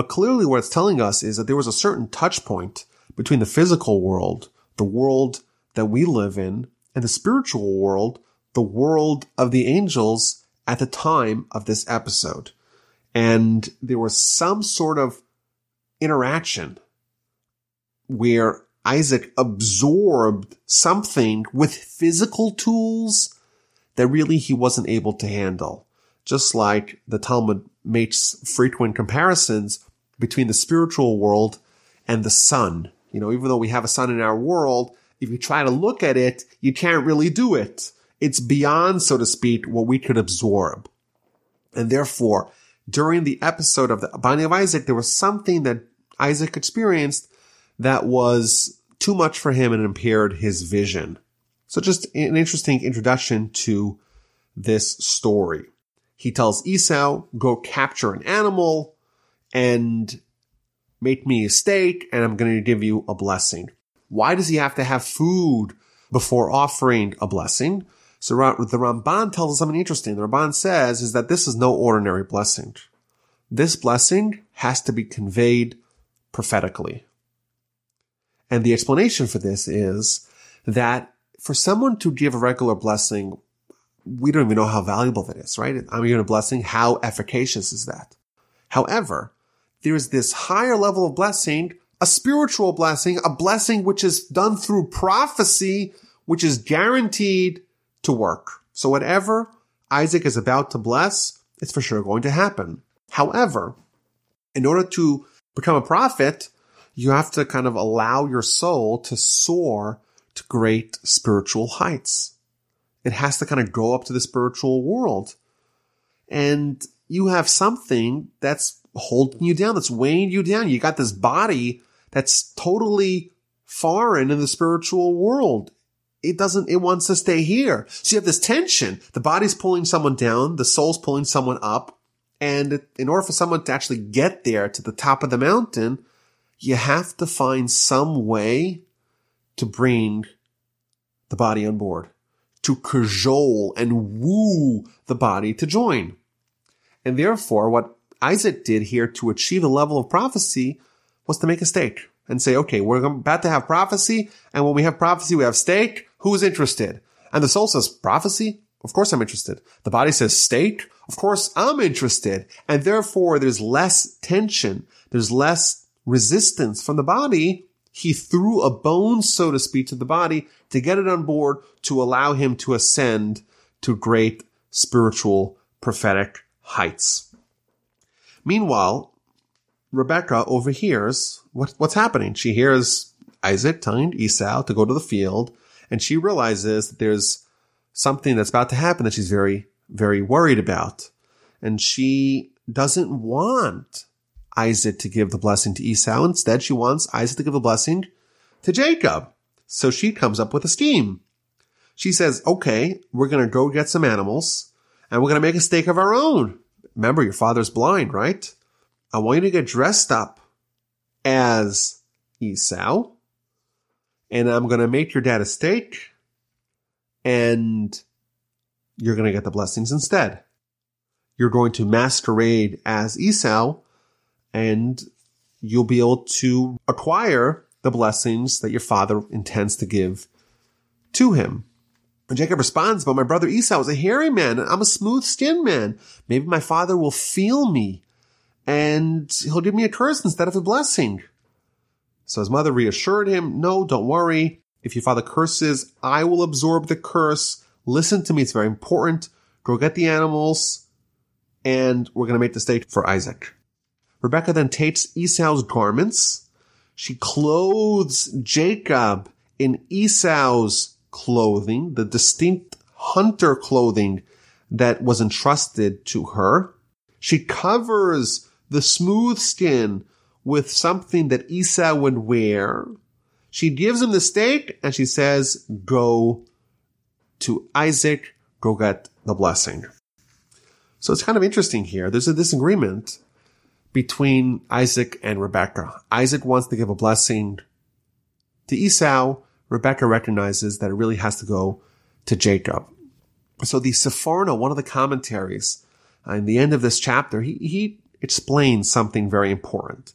But clearly what it's telling us is that there was a certain touch point between the physical world, the world that we live in, and the spiritual world, the world of the angels at the time of this episode. And there was some sort of interaction where Isaac absorbed something with physical tools that really he wasn't able to handle. Just like the Talmud makes frequent comparisons between the spiritual world and the sun. You know, even though we have a sun in our world, if you try to look at it, you can't really do it. It's beyond, so to speak, what we could absorb. And therefore, during the episode of the binding of Isaac, there was something that Isaac experienced that was too much for him and impaired his vision. So just an interesting introduction to this story. He tells Esau, go capture an animal and make me a steak and I'm going to give you a blessing. Why does he have to have food before offering a blessing? So the Ramban tells us something interesting. The Ramban says is that this is no ordinary blessing. This blessing has to be conveyed prophetically. And the explanation for this is that for someone to give a regular blessing, we don't even know how valuable that is, right? I'm giving a blessing. How efficacious is that? However, there is this higher level of blessing, a spiritual blessing, a blessing which is done through prophecy, which is guaranteed to work. So whatever Isaac is about to bless, it's for sure going to happen. However, in order to become a prophet, you have to kind of allow your soul to soar to great spiritual heights. It has to kind of go up to the spiritual world. And you have something that's holding you down, that's weighing you down. You got this body that's totally foreign in the spiritual world. It doesn't, it wants to stay here. So you have this tension. The body's pulling someone down, the soul's pulling someone up. And in order for someone to actually get there to the top of the mountain, you have to find some way to bring the body on board, to cajole and woo the body to join. And therefore, what Isaac did here to achieve a level of prophecy was to make a steak and say, okay, we're about to have prophecy. And when we have prophecy, we have steak. Who's interested? And the soul says, prophecy? Of course I'm interested. The body says steak. Of course I'm interested. And therefore there's less tension. There's less resistance from the body. He threw a bone, so to speak, to the body to get it on board to allow him to ascend to great spiritual prophetic heights. Meanwhile, Rebecca overhears what, what's happening. She hears Isaac telling Esau to go to the field and she realizes that there's something that's about to happen that she's very, very worried about. And she doesn't want Isaac to give the blessing to Esau. Instead, she wants Isaac to give the blessing to Jacob. So she comes up with a scheme. she says, okay, we're going to go get some animals and we're going to make a steak of our own. Remember, your father's blind, right? I want you to get dressed up as Esau and I'm going to make your dad a steak and you're going to get the blessings instead. You're going to masquerade as Esau and you'll be able to acquire the blessings that your father intends to give to him. And Jacob responds, but my brother Esau is a hairy man and I'm a smooth skinned man. Maybe my father will feel me and he'll give me a curse instead of a blessing. So his mother reassured him, no, don't worry. If your father curses, I will absorb the curse. Listen to me. It's very important. Go get the animals and we're going to make the steak for Isaac. Rebecca then takes Esau's garments. She clothes Jacob in Esau's clothing, the distinct hunter clothing that was entrusted to her. She covers the smooth skin with something that Esau would wear. She gives him the steak and she says, go to Isaac, go get the blessing. So it's kind of interesting here. There's a disagreement between Isaac and Rebecca. Isaac wants to give a blessing to Esau. Rebecca recognizes that it really has to go to Jacob. So the Sforno, one of the commentaries, uh, in the end of this chapter, he, he explains something very important.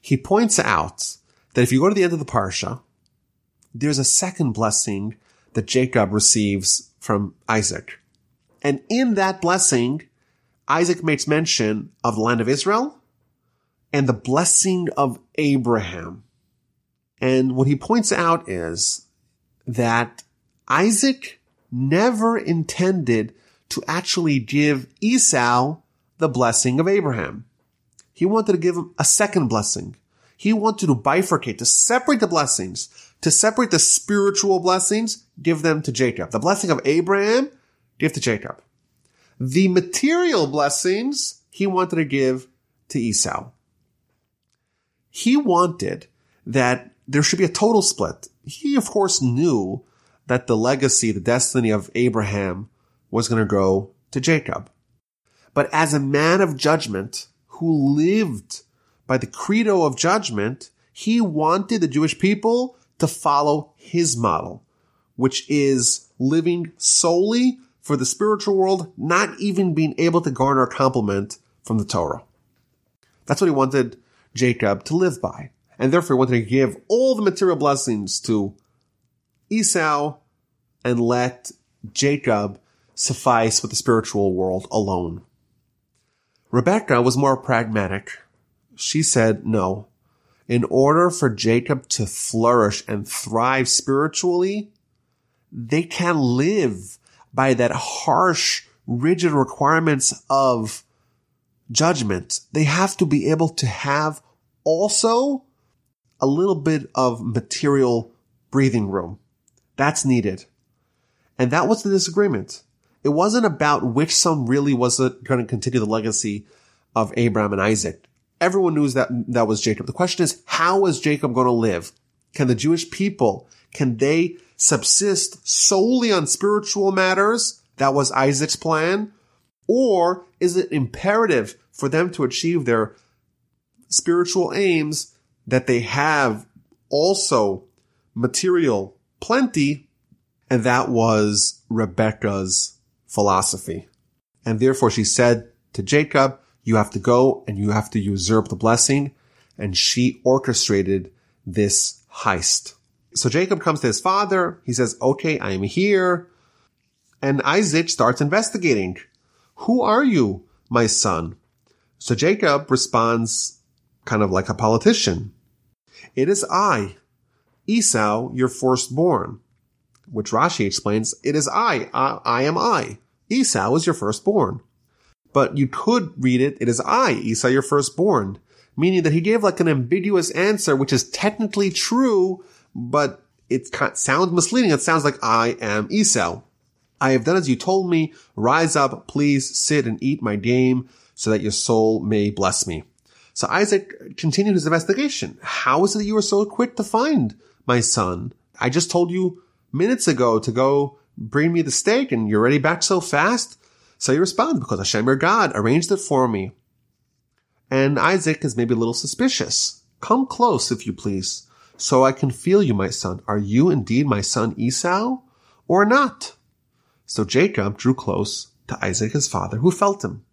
He points out that if you go to the end of the Parsha, there's a second blessing that Jacob receives from Isaac. And in that blessing, Isaac makes mention of the land of Israel and the blessing of Abraham. And what he points out is that Isaac never intended to actually give Esau the blessing of Abraham. He wanted to give him a second blessing. He wanted to bifurcate, to separate the blessings, to separate the spiritual blessings, give them to Jacob. The blessing of Abraham, give to Jacob. The material blessings, he wanted to give to Esau he wanted that there should be a total split. He, of course, knew that the legacy, the destiny of Abraham was going to go to Jacob. But as a man of judgment who lived by the credo of judgment, he wanted the Jewish people to follow his model, which is living solely for the spiritual world, not even being able to garner a compliment from the Torah. That's what he wanted Jacob to live by. And therefore wanted to give all the material blessings to Esau and let Jacob suffice with the spiritual world alone. Rebecca was more pragmatic. She said, no, in order for Jacob to flourish and thrive spiritually, they can't live by that harsh, rigid requirements of judgment. They have to be able to have also a little bit of material breathing room. That's needed. And that was the disagreement. It wasn't about which son really was going to continue the legacy of Abraham and Isaac. Everyone knew that that was Jacob. The question is, how is Jacob going to live? Can the Jewish people, can they subsist solely on spiritual matters? That was Isaac's plan. Or is it imperative for them to achieve their spiritual aims that they have also material plenty. And that was Rebecca's philosophy. And therefore she said to Jacob, you have to go and you have to usurp the blessing. And she orchestrated this heist. So Jacob comes to his father. He says, okay, I am here. And Isaac starts investigating. Who are you, my son? So Jacob responds kind of like a politician. It is I, Esau, your firstborn. Which Rashi explains, it is I, I, I am I. Esau is your firstborn. But you could read it, it is I, Esau, your firstborn. Meaning that he gave like an ambiguous answer, which is technically true, but it sounds misleading. It sounds like I am Esau. I have done as you told me. Rise up, please sit and eat my game so that your soul may bless me. So Isaac continued his investigation. How is it that you were so quick to find my son? I just told you minutes ago to go bring me the steak and you're already back so fast? So he responds, because Hashem your God arranged it for me. And Isaac is maybe a little suspicious. Come close, if you please, so I can feel you, my son. Are you indeed my son Esau or not? So Jacob drew close to Isaac, his father, who felt him.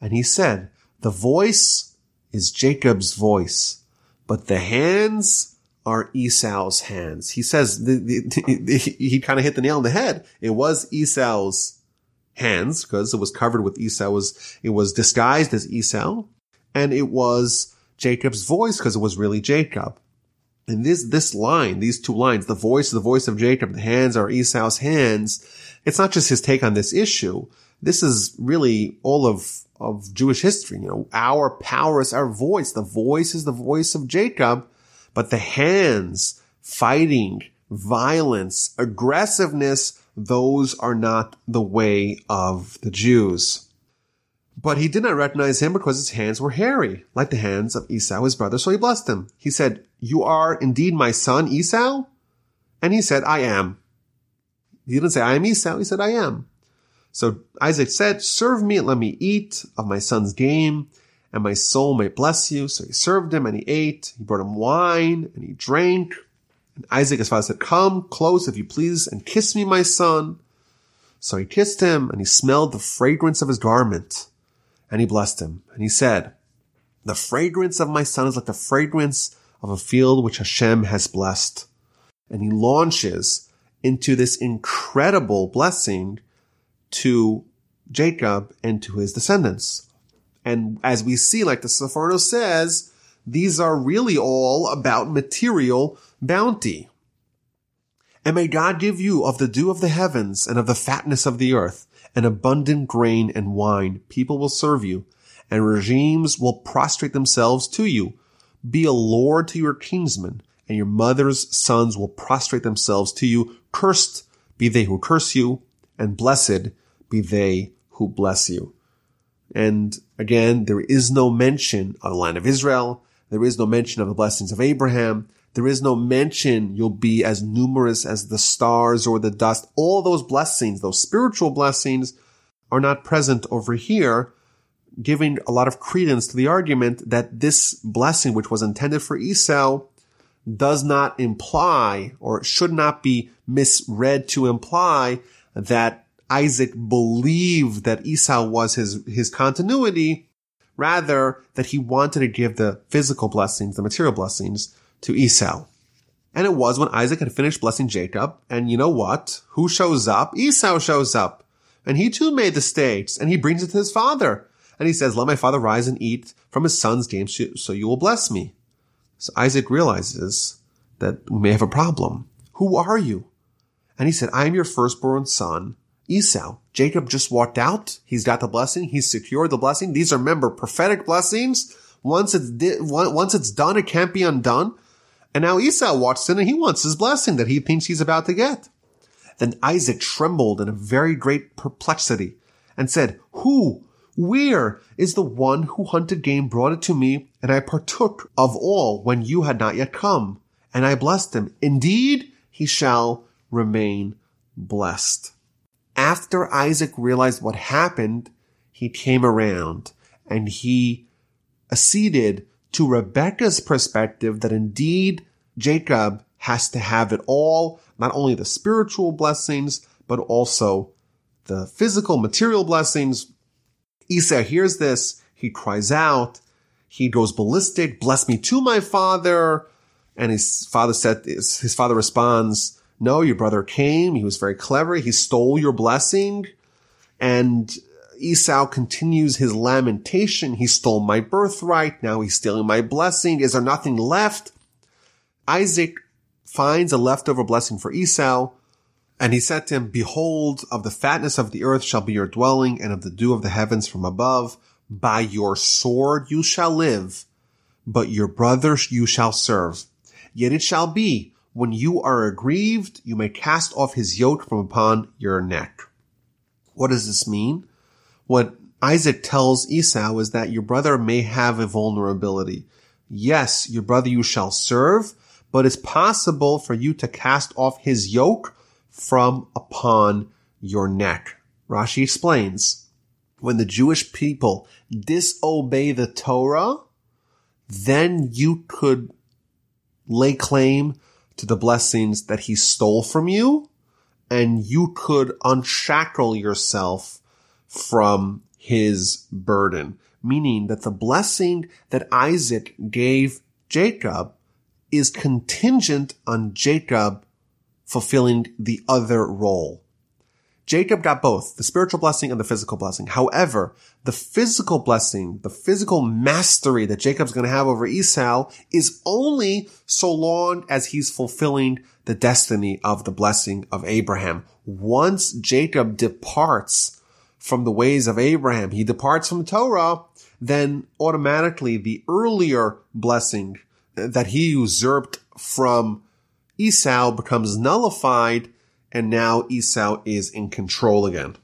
And he said, the voice is Jacob's voice, but the hands are Esau's hands. He says the, the, he kind of hit the nail on the head. It was Esau's hands because it was covered with Esau. Was, it was disguised as Esau and it was Jacob's voice because it was really Jacob. And this, this line, these two lines, the voice the voice of Jacob, the hands are Esau's hands. It's not just his take on this issue. This is really all of, of Jewish history. You know, our power is our voice. The voice is the voice of Jacob, but the hands, fighting, violence, aggressiveness, those are not the way of the Jews. But he did not recognize him because his hands were hairy, like the hands of Esau, his brother, so he blessed him. He said, You are indeed my son Esau? And he said, I am. He didn't say, I am Esau. He said, I am. So Isaac said, Serve me and let me eat of my son's game, and my soul may bless you. So he served him and he ate. He brought him wine and he drank. And Isaac, his father, said, Come close, if you please, and kiss me, my son. So he kissed him and he smelled the fragrance of his garment and he blessed him. And he said, the fragrance of my son is like the fragrance of a field which Hashem has blessed. And he launches into this incredible blessing to Jacob and to his descendants. And as we see, like the Sforno says, these are really all about material bounty. And may God give you of the dew of the heavens and of the fatness of the earth, and abundant grain and wine. People will serve you, and regimes will prostrate themselves to you. Be a lord to your kinsmen, and your mother's sons will prostrate themselves to you. Cursed be they who curse you, and blessed be they who bless you. And again, there is no mention of the land of Israel. There is no mention of the blessings of Abraham. There is no mention you'll be as numerous as the stars or the dust. All those blessings, those spiritual blessings are not present over here, giving a lot of credence to the argument that this blessing, which was intended for Esau, does not imply or should not be misread to imply that Isaac believed that Esau was his, his continuity, rather that he wanted to give the physical blessings, the material blessings to Esau. And it was when Isaac had finished blessing Jacob. And you know what? Who shows up? Esau shows up. And he too made the steaks and he brings it to his father. And he says, let my father rise and eat from his son's game so you will bless me. So Isaac realizes that we may have a problem. Who are you? And he said, I am your firstborn son, Esau. Jacob just walked out. He's got the blessing. He's secured the blessing. These are, remember, prophetic blessings. Once it's, di- once it's done, it can't be undone. And now Esau walks in and he wants his blessing that he thinks he's about to get. Then Isaac trembled in a very great perplexity and said, Who, where is the one who hunted game brought it to me, and I partook of all when you had not yet come? And I blessed him. Indeed, he shall remain blessed. After Isaac realized what happened, he came around and he acceded to Rebecca's perspective that indeed Jacob has to have it all, not only the spiritual blessings, but also the physical material blessings. Esau hears this. He cries out. He goes ballistic. Bless me to my father. And his father said, his father responds, no, your brother came. He was very clever. He stole your blessing. And Esau continues his lamentation. He stole my birthright. Now he's stealing my blessing. Is there nothing left? Isaac finds a leftover blessing for Esau. And he said to him, behold, of the fatness of the earth shall be your dwelling and of the dew of the heavens from above. By your sword you shall live, but your brother you shall serve. Yet it shall be when you are aggrieved, you may cast off his yoke from upon your neck. What does this mean? What Isaac tells Esau is that your brother may have a vulnerability. Yes, your brother you shall serve, but it's possible for you to cast off his yoke from upon your neck. Rashi explains, when the Jewish people disobey the Torah, then you could lay claim to the blessings that he stole from you, and you could unshackle yourself from his burden. Meaning that the blessing that Isaac gave Jacob is contingent on Jacob fulfilling the other role. Jacob got both, the spiritual blessing and the physical blessing. However, the physical blessing, the physical mastery that Jacob's going to have over Esau is only so long as he's fulfilling the destiny of the blessing of Abraham. Once Jacob departs from the ways of Abraham, he departs from Torah, then automatically the earlier blessing that he usurped from Esau becomes nullified and now Esau is in control again.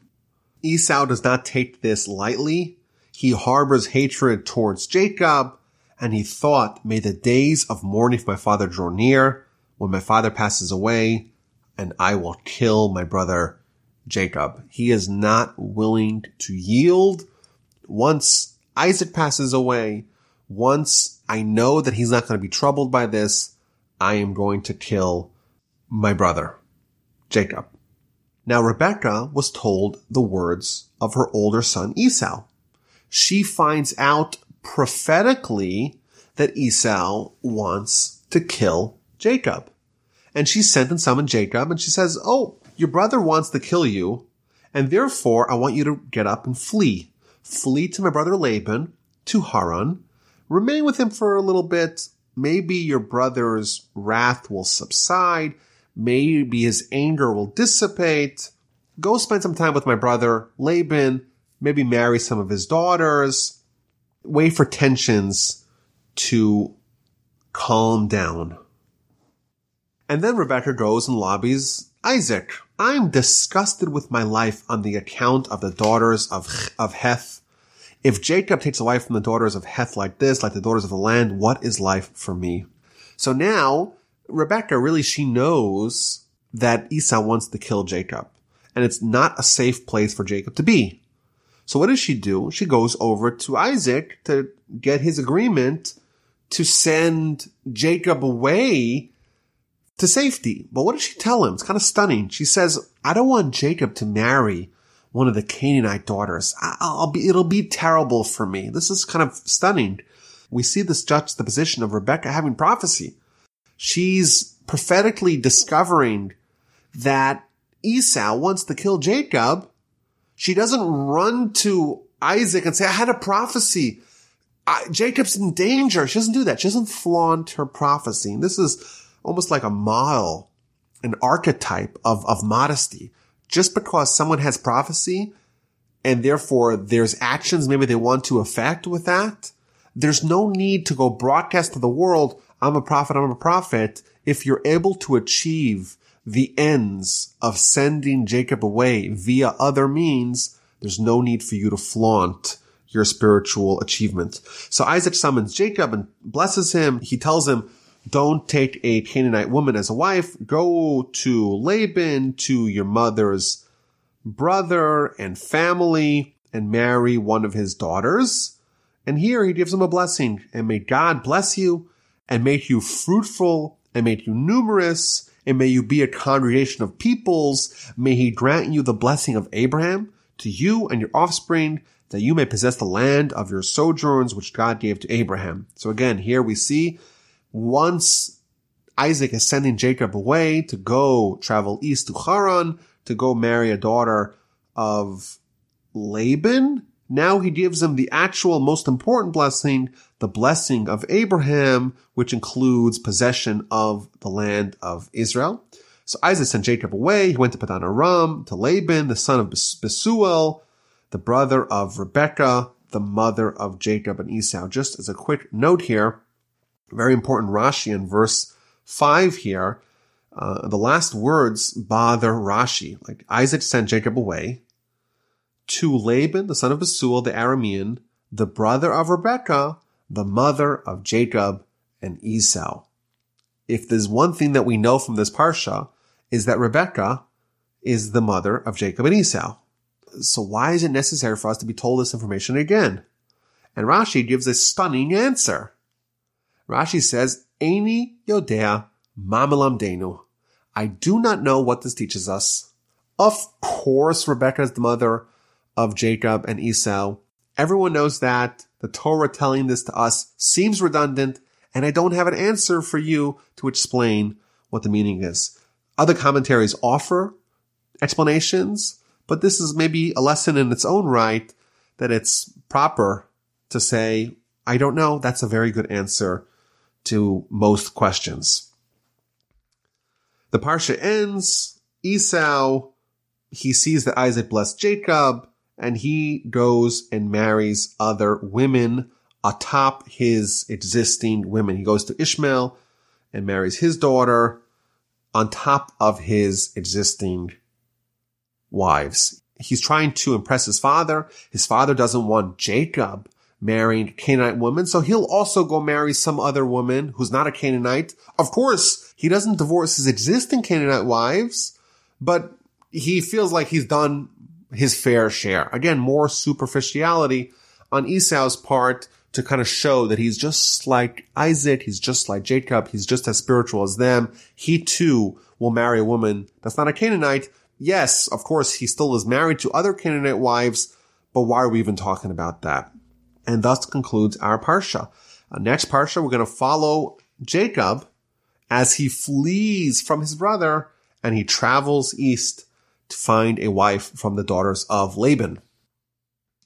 Esau does not take this lightly. He harbors hatred towards Jacob, and he thought, may the days of mourning for my father draw near, when my father passes away, and I will kill my brother Jacob. He is not willing to yield. Once Isaac passes away, once I know that he's not going to be troubled by this, I am going to kill my brother. Jacob. Now Rebecca was told the words of her older son Esau. She finds out prophetically that Esau wants to kill Jacob. And she sent and summoned Jacob and she says, Oh, your brother wants to kill you. And therefore I want you to get up and flee. Flee to my brother Laban to Haran. Remain with him for a little bit. Maybe your brother's wrath will subside Maybe his anger will dissipate. Go spend some time with my brother Laban. Maybe marry some of his daughters. Wait for tensions to calm down. And then Rebecca goes and lobbies Isaac. I'm disgusted with my life on the account of the daughters of, of Heth. If Jacob takes a wife from the daughters of Heth like this, like the daughters of the land, what is life for me? So now Rebecca really, she knows that Esau wants to kill Jacob and it's not a safe place for Jacob to be. So what does she do? She goes over to Isaac to get his agreement to send Jacob away to safety. But what does she tell him? It's kind of stunning. She says, I don't want Jacob to marry one of the Canaanite daughters. I'll be, it'll be terrible for me. This is kind of stunning. We see this juxtaposition of Rebecca having prophecy she's prophetically discovering that Esau wants to kill Jacob. She doesn't run to Isaac and say, I had a prophecy. I, Jacob's in danger. She doesn't do that. She doesn't flaunt her prophecy. And this is almost like a model, an archetype of, of modesty. Just because someone has prophecy and therefore there's actions maybe they want to affect with that, there's no need to go broadcast to the world I'm a prophet, I'm a prophet, if you're able to achieve the ends of sending Jacob away via other means, there's no need for you to flaunt your spiritual achievement. So Isaac summons Jacob and blesses him. He tells him, don't take a Canaanite woman as a wife. Go to Laban, to your mother's brother and family and marry one of his daughters. And here he gives him a blessing and may God bless you and make you fruitful and make you numerous and may you be a congregation of peoples. May he grant you the blessing of Abraham to you and your offspring that you may possess the land of your sojourns, which God gave to Abraham. So again, here we see once Isaac is sending Jacob away to go travel east to Haran to go marry a daughter of Laban, now he gives him the actual most important blessing, the blessing of Abraham, which includes possession of the land of Israel. So Isaac sent Jacob away. He went to Padan Aram, to Laban, the son of Bethuel, the brother of Rebekah, the mother of Jacob and Esau. Just as a quick note here, very important Rashi in verse 5 here, uh, the last words bother Rashi. Like Isaac sent Jacob away to Laban, the son of Bethuel, the Aramean, the brother of Rebekah, the mother of Jacob and Esau. If there's one thing that we know from this parsha is that Rebecca is the mother of Jacob and Esau. So why is it necessary for us to be told this information again? And Rashi gives a stunning answer. Rashi says, Eini yodea ma melamdenu. I do not know what this teaches us. Of course, Rebecca is the mother of Jacob and Esau. Everyone knows that. The Torah telling this to us seems redundant, and I don't have an answer for you to explain what the meaning is. Other commentaries offer explanations, but this is maybe a lesson in its own right that it's proper to say, I don't know. That's a very good answer to most questions. The Parsha ends. Esau, he sees that Isaac blessed Jacob and he goes and marries other women atop his existing women. He goes to Ishmael and marries his daughter on top of his existing wives. He's trying to impress his father. His father doesn't want Jacob marrying Canaanite woman, so he'll also go marry some other woman who's not a Canaanite. Of course, he doesn't divorce his existing Canaanite wives, but he feels like he's done his fair share. Again, more superficiality on Esau's part to kind of show that he's just like Isaac, he's just like Jacob, he's just as spiritual as them. He too will marry a woman that's not a Canaanite. Yes, of course, he still is married to other Canaanite wives, but why are we even talking about that? And thus concludes our Parsha. Uh, next Parsha, we're going to follow Jacob as he flees from his brother and he travels east to find a wife from the daughters of Laban.